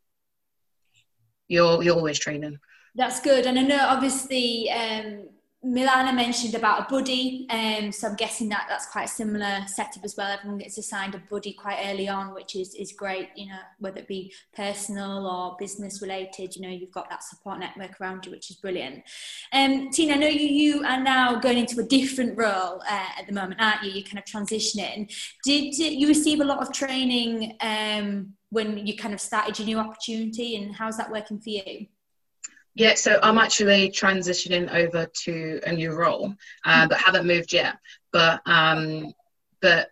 you're you're always training. That's good, and I know obviously um, Milana mentioned about a buddy, um, so I'm guessing that that's quite a similar setup as well. Everyone gets assigned a buddy quite early on, which is, is great, you know, whether it be personal or business related, you know, you've got that support network around you, which is brilliant. Um, Tina, I know you, you are now going into a different role uh, at the moment, aren't you? You're kind of transitioning. Did you receive a lot of training um, when you kind of started your new opportunity, and how's that working for you? Yeah, so I'm actually transitioning over to a new role, uh, but haven't moved yet. But um, but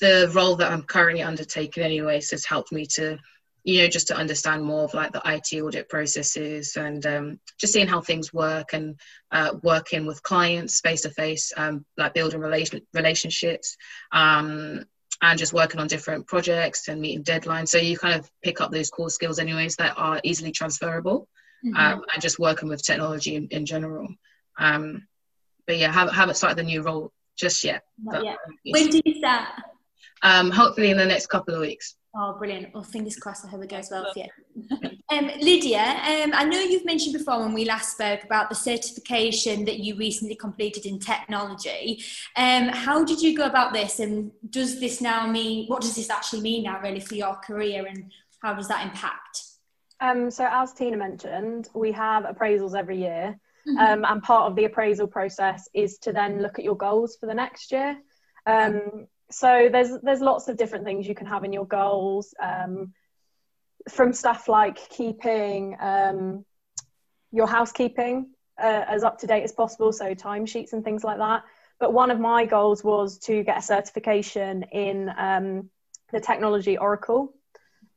the role that I'm currently undertaking, anyways, has helped me to, you know, just to understand more of like the IT audit processes and um, just seeing how things work and uh, working with clients face to face, like building relation relationships. Um, and just working on different projects and meeting deadlines. So you kind of pick up those core skills, anyways, that are easily transferable mm-hmm. um, and just working with technology in, in general. Um, but yeah, haven't, haven't started the new role just yet. Not but, yet. When do you start? Um, hopefully in the next couple of weeks. Oh, brilliant. Well, fingers crossed. I hope it goes well for you. <laughs> um, Lydia, um, I know you've mentioned before when we last spoke about the certification that you recently completed in technology. Um, how did you go about this? And does this now mean, what does this actually mean now, really, for your career? And how does that impact? Um, so as Tina mentioned, we have appraisals every year. Mm-hmm. Um, and part of the appraisal process is to then look at your goals for the next year. Um, so there's there's lots of different things you can have in your goals, um, from stuff like keeping um, your housekeeping uh, as up to date as possible, so timesheets and things like that. But one of my goals was to get a certification in um, the technology Oracle.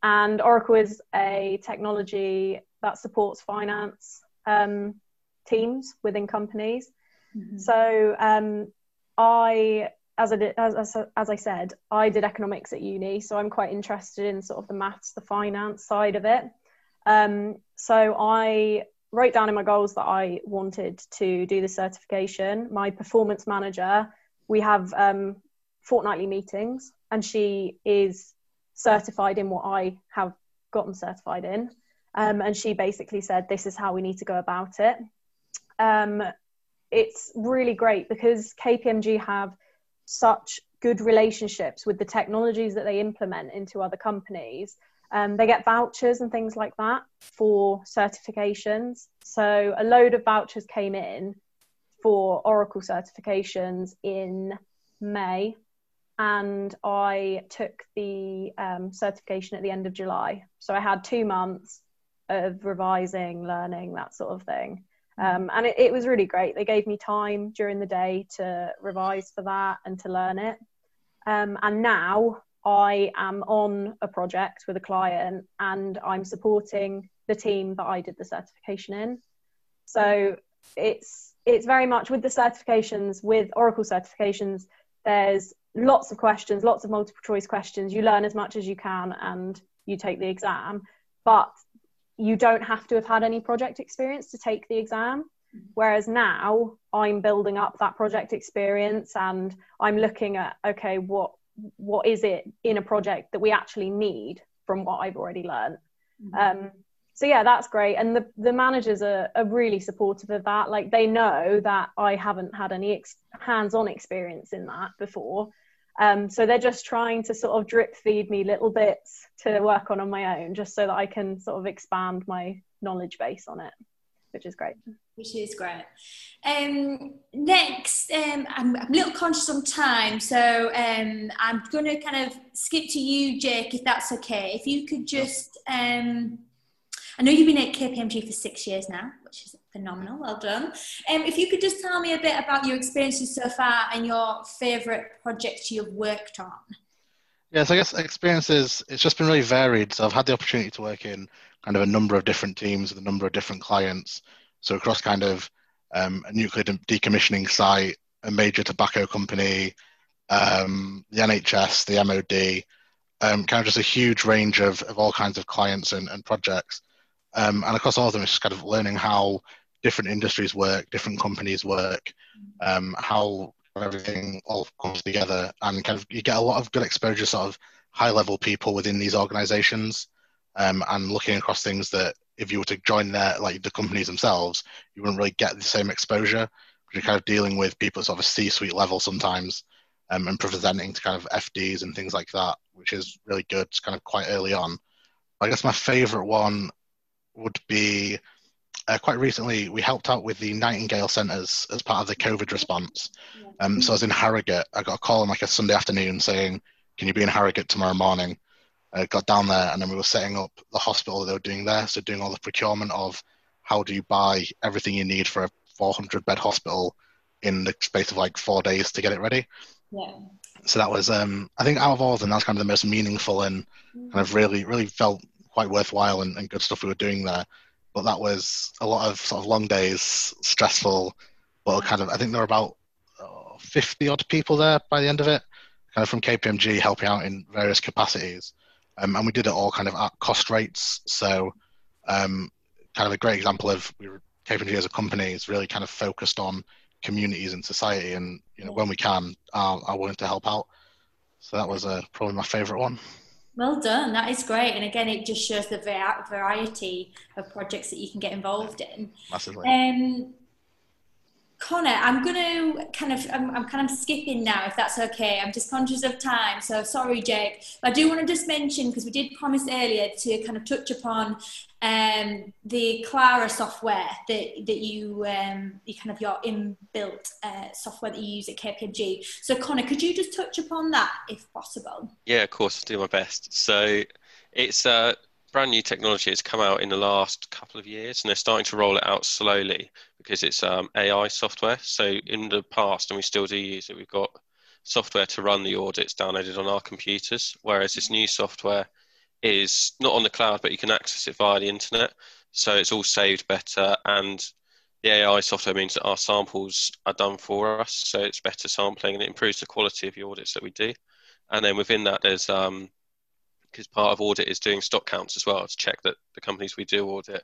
And Oracle is a technology that supports finance um, teams within companies. Mm-hmm. So um, I, as I, did, as, as I said, I did economics at uni, so I'm quite interested in sort of the maths, the finance side of it. Um, so I wrote down in my goals that I wanted to do the certification. My performance manager, we have um, fortnightly meetings, and she is certified in what I have gotten certified in. Um, and she basically said, This is how we need to go about it. Um, it's really great because KPMG have such good relationships with the technologies that they implement into other companies, um, they get vouchers and things like that for certifications. So a load of vouchers came in for Oracle certifications in May, and I took the um, certification at the end of July. So I had two months of revising, learning, that sort of thing. Um, and it, it, was really great. They gave me time during the day to revise for that and to learn it. Um, and now I am on a project with a client and I'm supporting the team that I did the certification in. So it's it's very much with the certifications, with Oracle certifications, there's lots of questions, lots of multiple choice questions. You learn as much as you can and you take the exam. But you don't have to have had any project experience to take the exam. Whereas now I'm building up that project experience and I'm looking at, okay, what what is it in a project that we actually need from what I've already learned. Mm-hmm. Um, so yeah, that's great. And the, the managers are, are really supportive of that. Like they know that I haven't had any ex- hands-on experience in that before. Um, so they're just trying to sort of drip feed me little bits to work on on my own, just so that I can sort of expand my knowledge base on it, which is great which is great. Um, next, um, I'm, I'm, a little conscious on time, so um, I'm going to kind of skip to you, Jake, if that's okay. If you could just, um, I know you've been at KPMG for six years now, which is phenomenal. Well done. Um, if you could just tell me a bit about your experiences so far and your favourite projects you've worked on. Yes, I guess experiences, it's just been really varied. So I've had the opportunity to work in kind of a number of different teams with a number of different clients. So across kind of um, a nuclear de- decommissioning site, a major tobacco company, um, the NHS, the MOD, um, kind of just a huge range of, of all kinds of clients and, and projects. Um, and across all of them, it's kind of learning how different industries work, different companies work, um, how everything all comes together, and kind of you get a lot of good exposure, sort of high level people within these organizations, um, and looking across things that if you were to join their like the companies themselves, you wouldn't really get the same exposure. You're kind of dealing with people at sort of a C-suite level sometimes, um, and presenting to kind of FDs and things like that, which is really good. Kind of quite early on. I guess my favourite one would be uh, quite recently we helped out with the Nightingale centres as part of the COVID response. Um, so I was in Harrogate. I got a call on like a Sunday afternoon saying, "Can you be in Harrogate tomorrow morning?" uh, got down there and then we were setting up the hospital that they were doing there. So doing all the procurement of how do you buy everything you need for a 400 bed hospital in the space of like four days to get it ready. Yeah. So that was, um, I think out of all of them, that's kind of the most meaningful and mm-hmm. kind of really, really felt quite worthwhile and, and good stuff we were doing there. But that was a lot of sort of long days, stressful, but kind of, I think there were about oh, 50 odd people there by the end of it, kind of from KPMG helping out in various capacities. Um, and we did it all kind of at cost rates. So, um, kind of a great example of we were, KPMG as a company is really kind of focused on communities and society, and you know when we can, are, are willing to help out. So that was uh, probably my favourite one. Well done. That is great. And again, it just shows the variety of projects that you can get involved in. Massively. Um, Connor, I'm going to kind of, I'm, I'm, kind of skipping now, if that's okay. I'm just conscious of time, so sorry, Jake. But I do want to just mention, because we did promise earlier to kind of touch upon um, the Clara software that, that you, um, you kind of your inbuilt uh, software that you use at KPMG. So, Connor, could you just touch upon that if possible? Yeah, of course, I'll do my best. So, it's uh, brand new technology. It's come out in the last couple of years, and they're starting to roll it out slowly because it's um, AI software. So in the past, and we still do use it, we've got software to run the audits downloaded on our computers, whereas this new software is not on the cloud, but you can access it via the internet. So it's all saved better, and the AI software means that our samples are done for us, so it's better sampling and it improves the quality of the audits that we do. And then within that, there's um, because part of audit is doing stock counts as well to check that the companies we do audit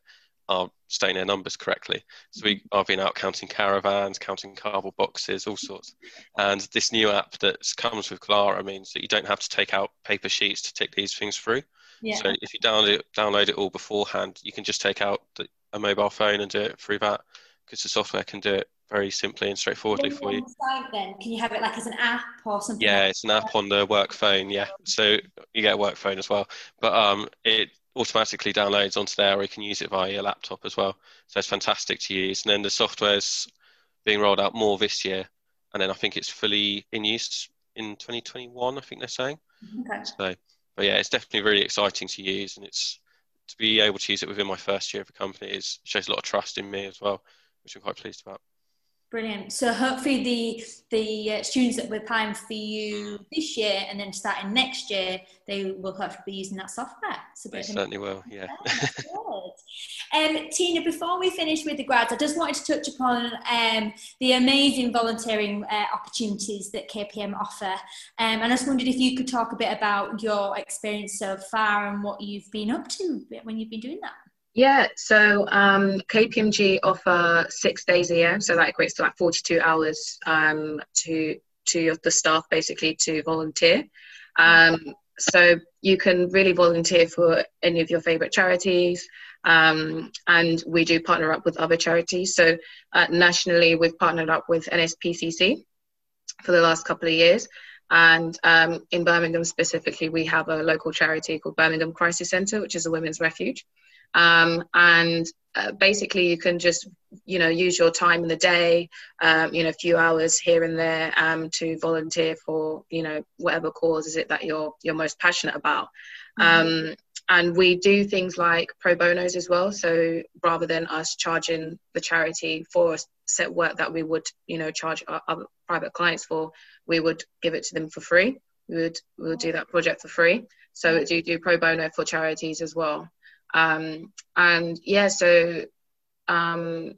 are stating their numbers correctly. So we mm-hmm. I've been out counting caravans, counting cardboard boxes, all sorts. And this new app that comes with Clara means that you don't have to take out paper sheets to tick these things through. Yeah. So if you download it, download it all beforehand, you can just take out the, a mobile phone and do it through that because the software can do it very simply and straightforwardly for you. Site, then can you have it like as an app or something? Yeah, like it's an app on the work phone. Yeah, so you get a work phone as well, but um, it automatically downloads onto there, or you can use it via your laptop as well. So it's fantastic to use. And then the software's being rolled out more this year, and then I think it's fully in use in 2021. I think they're saying. Okay. So, but yeah, it's definitely really exciting to use, and it's to be able to use it within my first year of the company is shows a lot of trust in me as well, which I'm quite pleased about. Brilliant. So hopefully the the uh, students that we're applying for you this year and then starting next year, they will hopefully be using that software. So They certainly will. Yeah. um, Tina, before we finish with the grads, I just wanted to touch upon um, the amazing volunteering uh, opportunities that KPM offer. Um, and I just wondered if you could talk a bit about your experience so far and what you've been up to when you've been doing that. Yeah, so um, KPMG offer six days a year, so that equates to like 42 hours um, to to the staff basically to volunteer. Um, so you can really volunteer for any of your favorite charities, um, and we do partner up with other charities. So uh, nationally, we've partnered up with NSPCC for the last couple of years. And um, in Birmingham specifically, we have a local charity called Birmingham Crisis Centre, which is a women's refuge. Um, and uh, basically, you can just, you know, use your time in the day, um, you know, a few hours here and there um, to volunteer for, you know, whatever cause is it that you're you're most passionate about. Mm-hmm. and we do things like pro bonos as well. So rather than us charging the charity for a set work that we would, you know, charge our, our private clients for, we would give it to them for free. We would we would do that project for free. So we do do pro bono for charities as well. Um, and yeah, so um,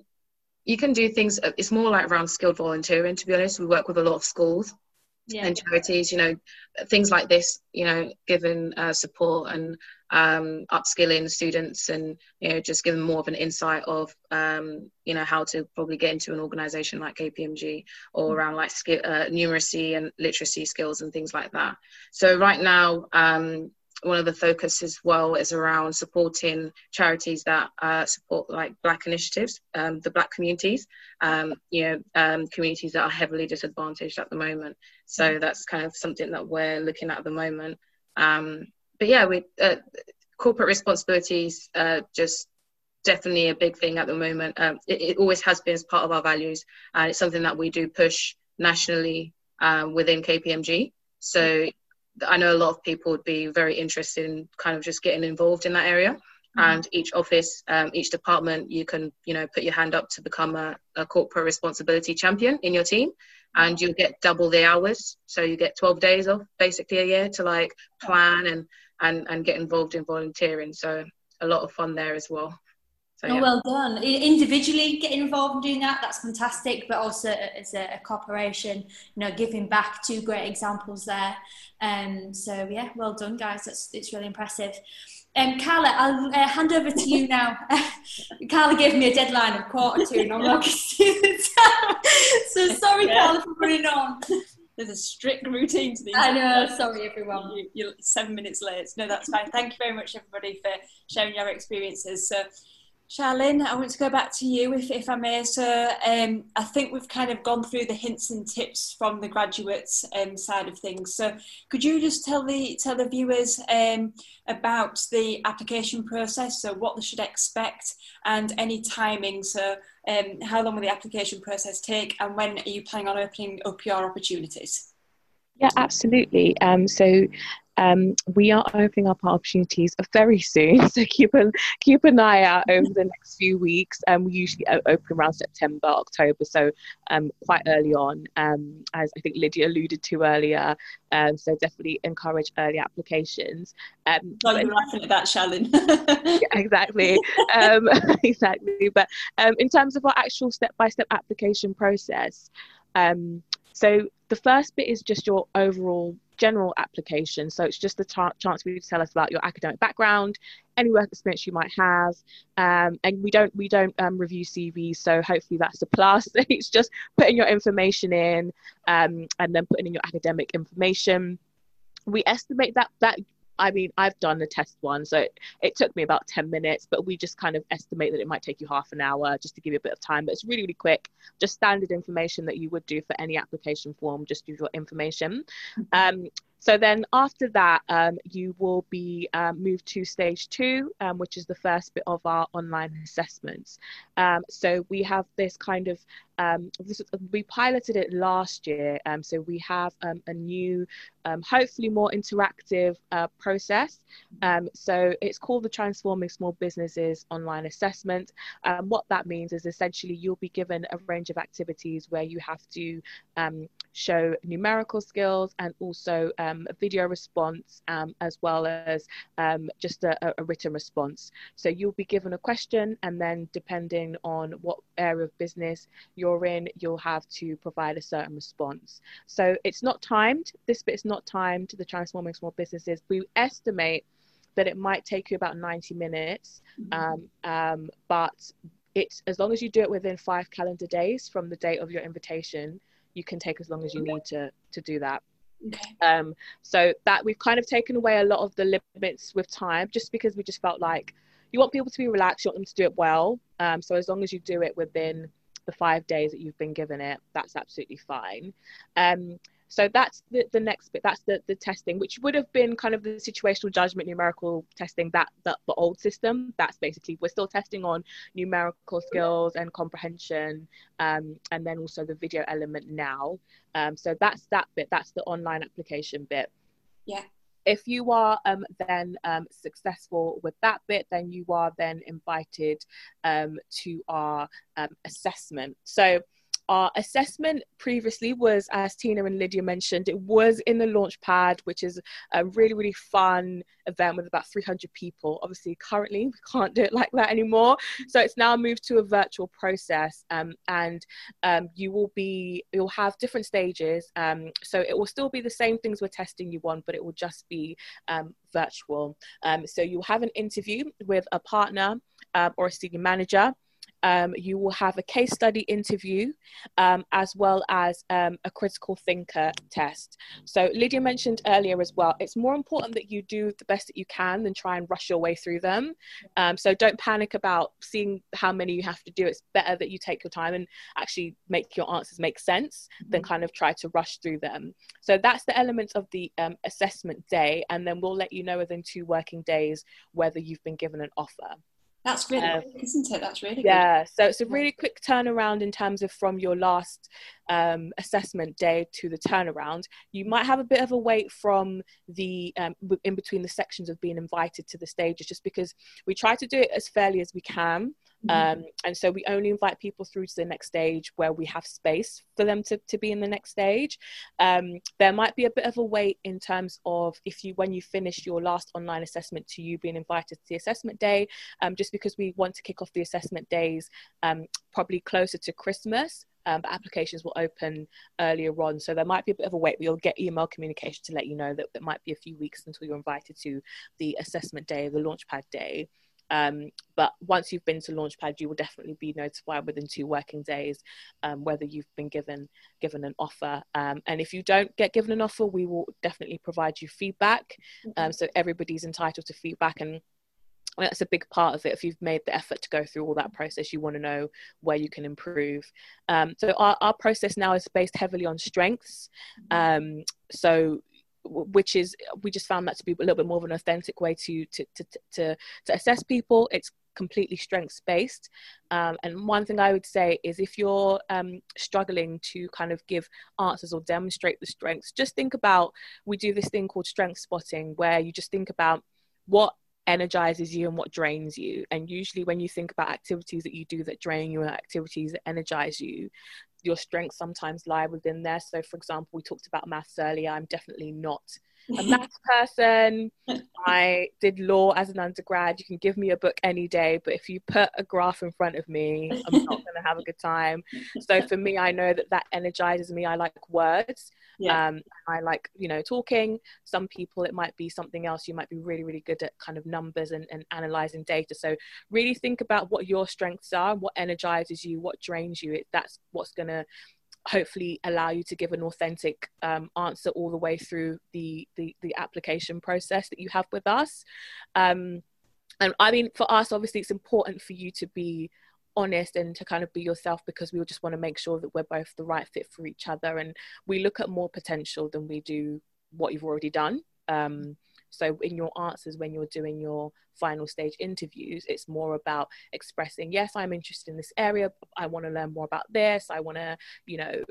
you can do things, it's more like around skilled volunteering, to be honest. We work with a lot of schools yeah. and charities, you know, things like this, you know, giving uh, support and um, upskilling students and, you know, just giving more of an insight of, um, you know, how to probably get into an organization like KPMG or mm-hmm. around like skill, uh, numeracy and literacy skills and things like that. So right now, um, one of the focus as well is around supporting charities that uh, support like black initiatives um, the black communities um, you know um, communities that are heavily disadvantaged at the moment. So mm-hmm. that's kind of something that we're looking at at the moment. Um, but yeah we uh, corporate responsibilities uh, just definitely a big thing at the moment. Um, it, it, always has been as part of our values and it's something that we do push nationally uh, within kpmg so I know a lot of people would be very interested in kind of just getting involved in that area. Mm-hmm. And each office, um, each department, you can, you know, put your hand up to become a, a corporate responsibility champion in your team, and you'll get double the hours. So you get 12 days off basically a year to like plan and and and get involved in volunteering. So a lot of fun there as well. So, oh, yeah. Well done. Individually getting involved in doing that, that's fantastic. But also as a, a corporation, you know, giving back, two great examples there. Um, so yeah, well done, guys. That's it's really impressive. Um, Carla, I'll uh, hand over to you now. <laughs> Carla gave me a deadline of quarter to, and I'm like, <laughs> so sorry, yeah. Carla, for running on. There's a strict routine to these. I know. Sorry, everyone. You, are seven minutes late. No, that's fine. Thank you very much, everybody, for sharing your experiences. So Charlene, I want to go back to you, if, if I may. So, um, I think we've kind of gone through the hints and tips from the graduates um, side of things. So, could you just tell the tell the viewers um, about the application process? So, what they should expect, and any timing. So, um, how long will the application process take, and when are you planning on opening up your opportunities? Yeah, absolutely. Um, so um, we are opening up our opportunities very soon, <laughs> so keep an keep an eye out over the next few weeks. Um, we usually open around September, October, so um, quite early on, um, as I think Lydia alluded to earlier. Um, so definitely encourage early applications. Um, oh, you're laughing at that, Shalyn. <laughs> <laughs> yeah, exactly, um, exactly. But um, in terms of our actual step-by-step application process, um, so the first bit is just your overall general application. So it's just a t- chance for you to tell us about your academic background, any work experience you might have, um, and we don't we don't um, review CVs. So hopefully that's a plus. <laughs> it's just putting your information in um, and then putting in your academic information. We estimate that that I mean, I've done the test one, so it, it, took me about 10 minutes, but we just kind of estimate that it might take you half an hour just to give you a bit of time. But it's really, really quick, just standard information that you would do for any application form, just use your information. Mm-hmm. Um, so then after that, um, you will be um, moved to stage two, um, which is the first bit of our online assessments. Um, so we have this kind of, um, this, we piloted it last year. Um, so we have a new, hopefully more interactive uh, process. so it's called the Transforming Small Businesses Online Assessment. what that means is essentially you'll be given a range of activities where you have to show numerical skills and also um, a video response um, as well as um, just a, a, written response. So you'll be given a question and then depending on what area of business you're in, you'll have to provide a certain response. So it's not timed. This bit is not timed to the transforming small businesses. We estimate that it might take you about 90 minutes, mm-hmm. um, um, but it's as long as you do it within five calendar days from the date of your invitation, you can take as long as you need to to do that okay. um so that we've kind of taken away a lot of the limits with time just because we just felt like you want people to be relaxed you want them to do it well um so as long as you do it within the five days that you've been given it that's absolutely fine um so that's the, the next bit that's the, the testing which would have been kind of the situational judgment numerical testing that, that the old system. That's basically we're still testing on numerical skills and comprehension um, and then also the video element now. Um, so that's that bit that's the online application bit. Yeah. If you are um, then um, successful with that bit, then you are then invited um, to our um, assessment. So our assessment previously was, as Tina and Lydia mentioned, it was in the launch pad, which is a really, really fun event with about 300 people. Obviously, currently we can't do it like that anymore. So it's now moved to a virtual process, um, and um, you will be, you'll have different stages. Um, so it will still be the same things we're testing you on, but it will just be um, virtual. Um, so you'll have an interview with a partner um, or a senior manager um, you will have a case study interview um, as well as um, a critical thinker test. So, Lydia mentioned earlier as well, it's more important that you do the best that you can than try and rush your way through them. Um, so, don't panic about seeing how many you have to do. It's better that you take your time and actually make your answers make sense than mm-hmm. kind of try to rush through them. So, that's the elements of the um, assessment day, and then we'll let you know within two working days whether you've been given an offer. That's really um, quick, isn't it? That's really good. yeah. Good. So it's a really quick turnaround in terms of from your last um, assessment day to the turnaround. You might have a bit of a wait from the um, in between the sections of being invited to the stages, just because we try to do it as fairly as we can. Mm-hmm. Um, and so we only invite people through to the next stage where we have space for them to, to be in the next stage. Um, there might be a bit of a wait in terms of if you, when you finish your last online assessment to you being invited to the assessment day, um, just because we want to kick off the assessment days um, probably closer to Christmas. Um, but applications will open earlier on. So there might be a bit of a wait, but you'll get email communication to let you know that it might be a few weeks until you're invited to the assessment day, the launchpad day. Um, but once you've been to Launchpad, you will definitely be notified within two working days um, whether you've been given given an offer. Um, and if you don't get given an offer, we will definitely provide you feedback. Um, so everybody's entitled to feedback and that's a big part of it. If you've made the effort to go through all that process, you want to know where you can improve. Um, so our, our process now is based heavily on strengths. Um, so which is we just found that to be a little bit more of an authentic way to to to to, to assess people it's completely strengths based um, and one thing i would say is if you're um, struggling to kind of give answers or demonstrate the strengths just think about we do this thing called strength spotting where you just think about what energizes you and what drains you. And usually, when you think about activities that you do that drain you and activities that energize you, your strengths sometimes lie within there. So, for example, we talked about maths earlier. I'm definitely not <laughs> a maths person. I did law as an undergrad. You can give me a book any day, but if you put a graph in front of me, I'm not going to have a good time. So <laughs> for me, I know that that energizes me. I like words. Yeah. Um, I like, you know, talking. Some people, it might be something else. You might be really, really good at kind of numbers and, and analyzing data. So really think about what your strengths are, what energizes you, what drains you. It, that's what's going to hopefully allow you to give an authentic um, answer all the way through the, the, the application process that you have with us. Um, and I mean, for us, obviously, it's important for you to be honest and to kind of be yourself because we just want to make sure that we're both the right fit for each other and we look at more potential than we do what you've already done. Um, so in your answers when you're doing your final stage interviews, it's more about expressing, yes, I'm interested in this area. I want to learn more about this. I want to, you know,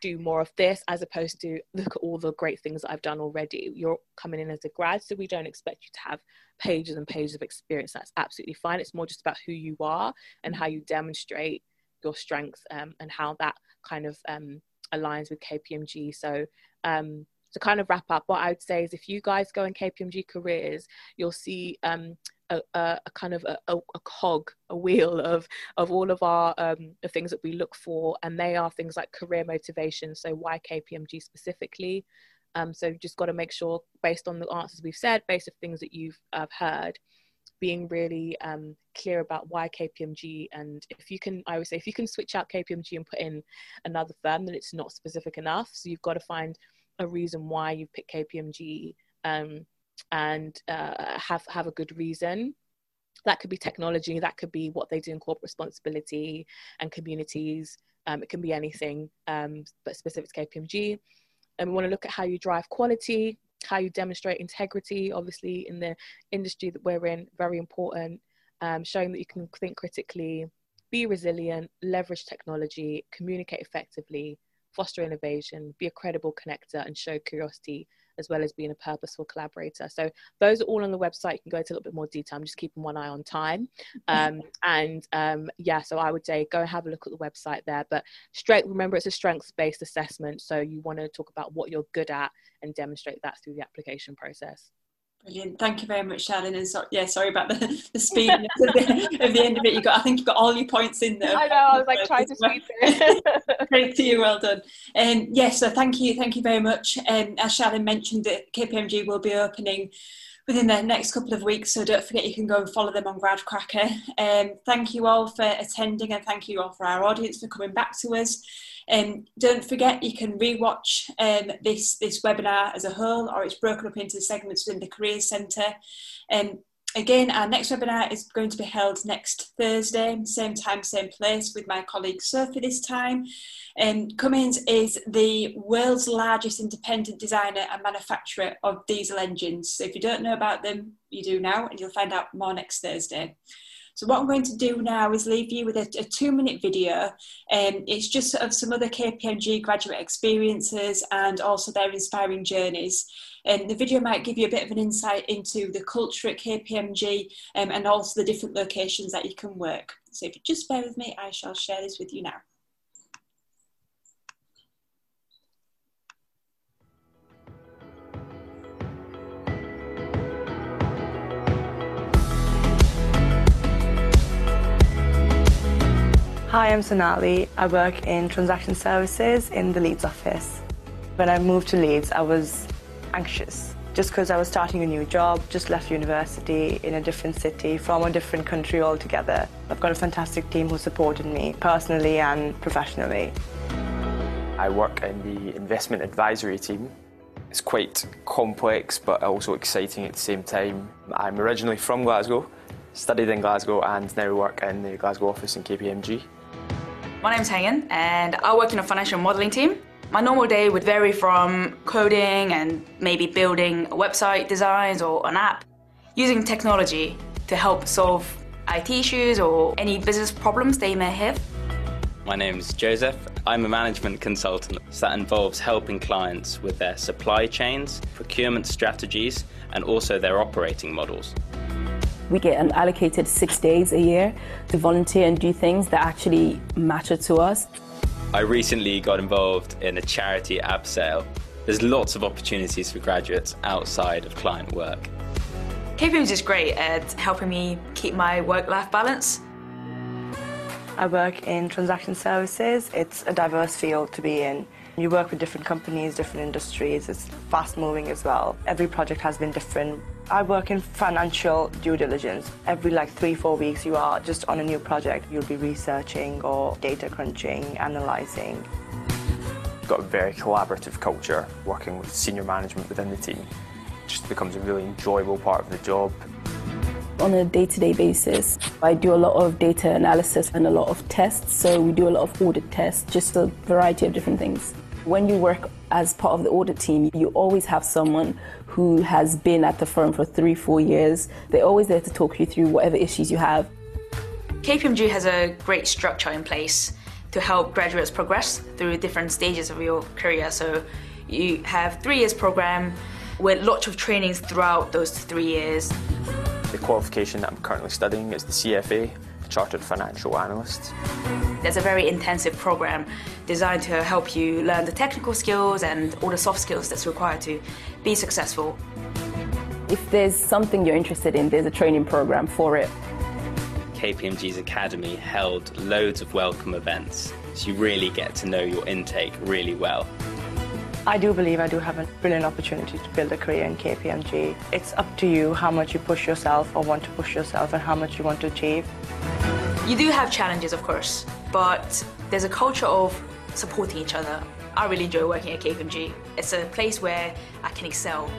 do more of this as opposed to look at all the great things that I've done already. You're coming in as a grad, so we don't expect you to have pages and pages of experience. That's absolutely fine. It's more just about who you are and how you demonstrate your strengths um, and how that kind of um, aligns with KPMG. So um, to kind of wrap up, what I would say is if you guys go in KPMG careers, you'll see um, a, a, a, kind of a, a, cog, a wheel of of all of our um, the things that we look for, and they are things like career motivation. So why KPMG specifically? Um, so just got to make sure, based on the answers we've said, based on things that you've uh, heard, being really um, clear about why KPMG. And if you can, I would say, if you can switch out KPMG and put in another firm, then it's not specific enough. So you've got to find a reason why you pick KPMG um, and uh, have have a good reason. That could be technology. That could be what they do in corporate responsibility and communities. Um, it can be anything, um, but specific to KPMG. And we want to look at how you drive quality, how you demonstrate integrity. Obviously, in the industry that we're in, very important. Um, showing that you can think critically, be resilient, leverage technology, communicate effectively, foster innovation, be a credible connector, and show curiosity as well as being a purposeful collaborator. So those are all on the website. You can go into a little bit more detail. I'm just keeping one eye on time. <laughs> Um, and um, yeah, so I would say go and have a look at the website there. But straight, remember it's a strengths-based assessment. So you want to talk about what you're good at and demonstrate that through the application process. Brilliant. Thank you very much, Shannon. And so, yeah, sorry about the, the speed of, the, of the end of it. You got, I think you got all your points in there. I know. I was like trying to speed through. <laughs> Great to you. Well done. And um, yes, so thank you. Thank you very much. And um, as Shannon mentioned, that KPMG will be opening within the next couple of weeks. So don't forget you can go and follow them on Gradcracker. Um, thank you all for attending and thank you all for our audience for coming back to us. Um, don't forget you can rewatch um, this, this webinar as a whole or it's broken up into segments within the Careers Centre. Um, again, our next webinar is going to be held next Thursday, same time, same place with my colleague Sophie this time. Um, Cummins is the world's largest independent designer and manufacturer of diesel engines. So if you don't know about them, you do now and you'll find out more next Thursday. So what I'm going to do now is leave you with a, a two minute video. Um, it's just of some other KPMG graduate experiences and also their inspiring journeys. And the video might give you a bit of an insight into the culture at KPMG um, and also the different locations that you can work. So if you just bear with me, I shall share this with you now. Hi, I'm Sonali. I work in transaction services in the Leeds office. When I moved to Leeds, I was anxious just because I was starting a new job, just left university in a different city from a different country altogether. I've got a fantastic team who supported me personally and professionally. I work in the investment advisory team. It's quite complex but also exciting at the same time. I'm originally from Glasgow, studied in Glasgow and now work in the Glasgow office in KPMG. My name's Hagen and I work in a financial modeling team. My normal day would vary from coding and maybe building website designs or an app, using technology to help solve IT issues or any business problems they may have. My name is Joseph. I'm a management consultant, so that involves helping clients with their supply chains, procurement strategies, and also their operating models. We get an allocated six days a year to volunteer and do things that actually matter to us. I recently got involved in a charity app sale. There's lots of opportunities for graduates outside of client work. KPMG is great at helping me keep my work-life balance. I work in transaction services. It's a diverse field to be in. You work with different companies, different industries. It's fast moving as well. Every project has been different. I work in financial due diligence. Every like three, four weeks, you are just on a new project. You'll be researching or data crunching, analyzing. got a very collaborative culture working with senior management within the team. Just becomes a really enjoyable part of the job. On a day-to-day basis, I do a lot of data analysis and a lot of tests. So we do a lot of audit tests, just a variety of different things. When you work as part of the audit team, you always have someone who has been at the firm for three, four years. They're always there to talk you through whatever issues you have. KPMG has a great structure in place to help graduates progress through different stages of your career. So you have three years program with lots of trainings throughout those three years. The qualification that I'm currently studying is the CFA, Chartered Financial Analyst. There's a very intensive program designed to help you learn the technical skills and all the soft skills that's required to be successful. If there's something you're interested in, there's a training program for it. KPMG's Academy held loads of welcome events, so you really get to know your intake really well. I do believe I do have a brilliant opportunity to build a career in KPMG. It's up to you how much you push yourself or want to push yourself and how much you want to achieve. You do have challenges, of course, but there's a culture of supporting each other. I really enjoy working at KPMG. It's a place where I can excel.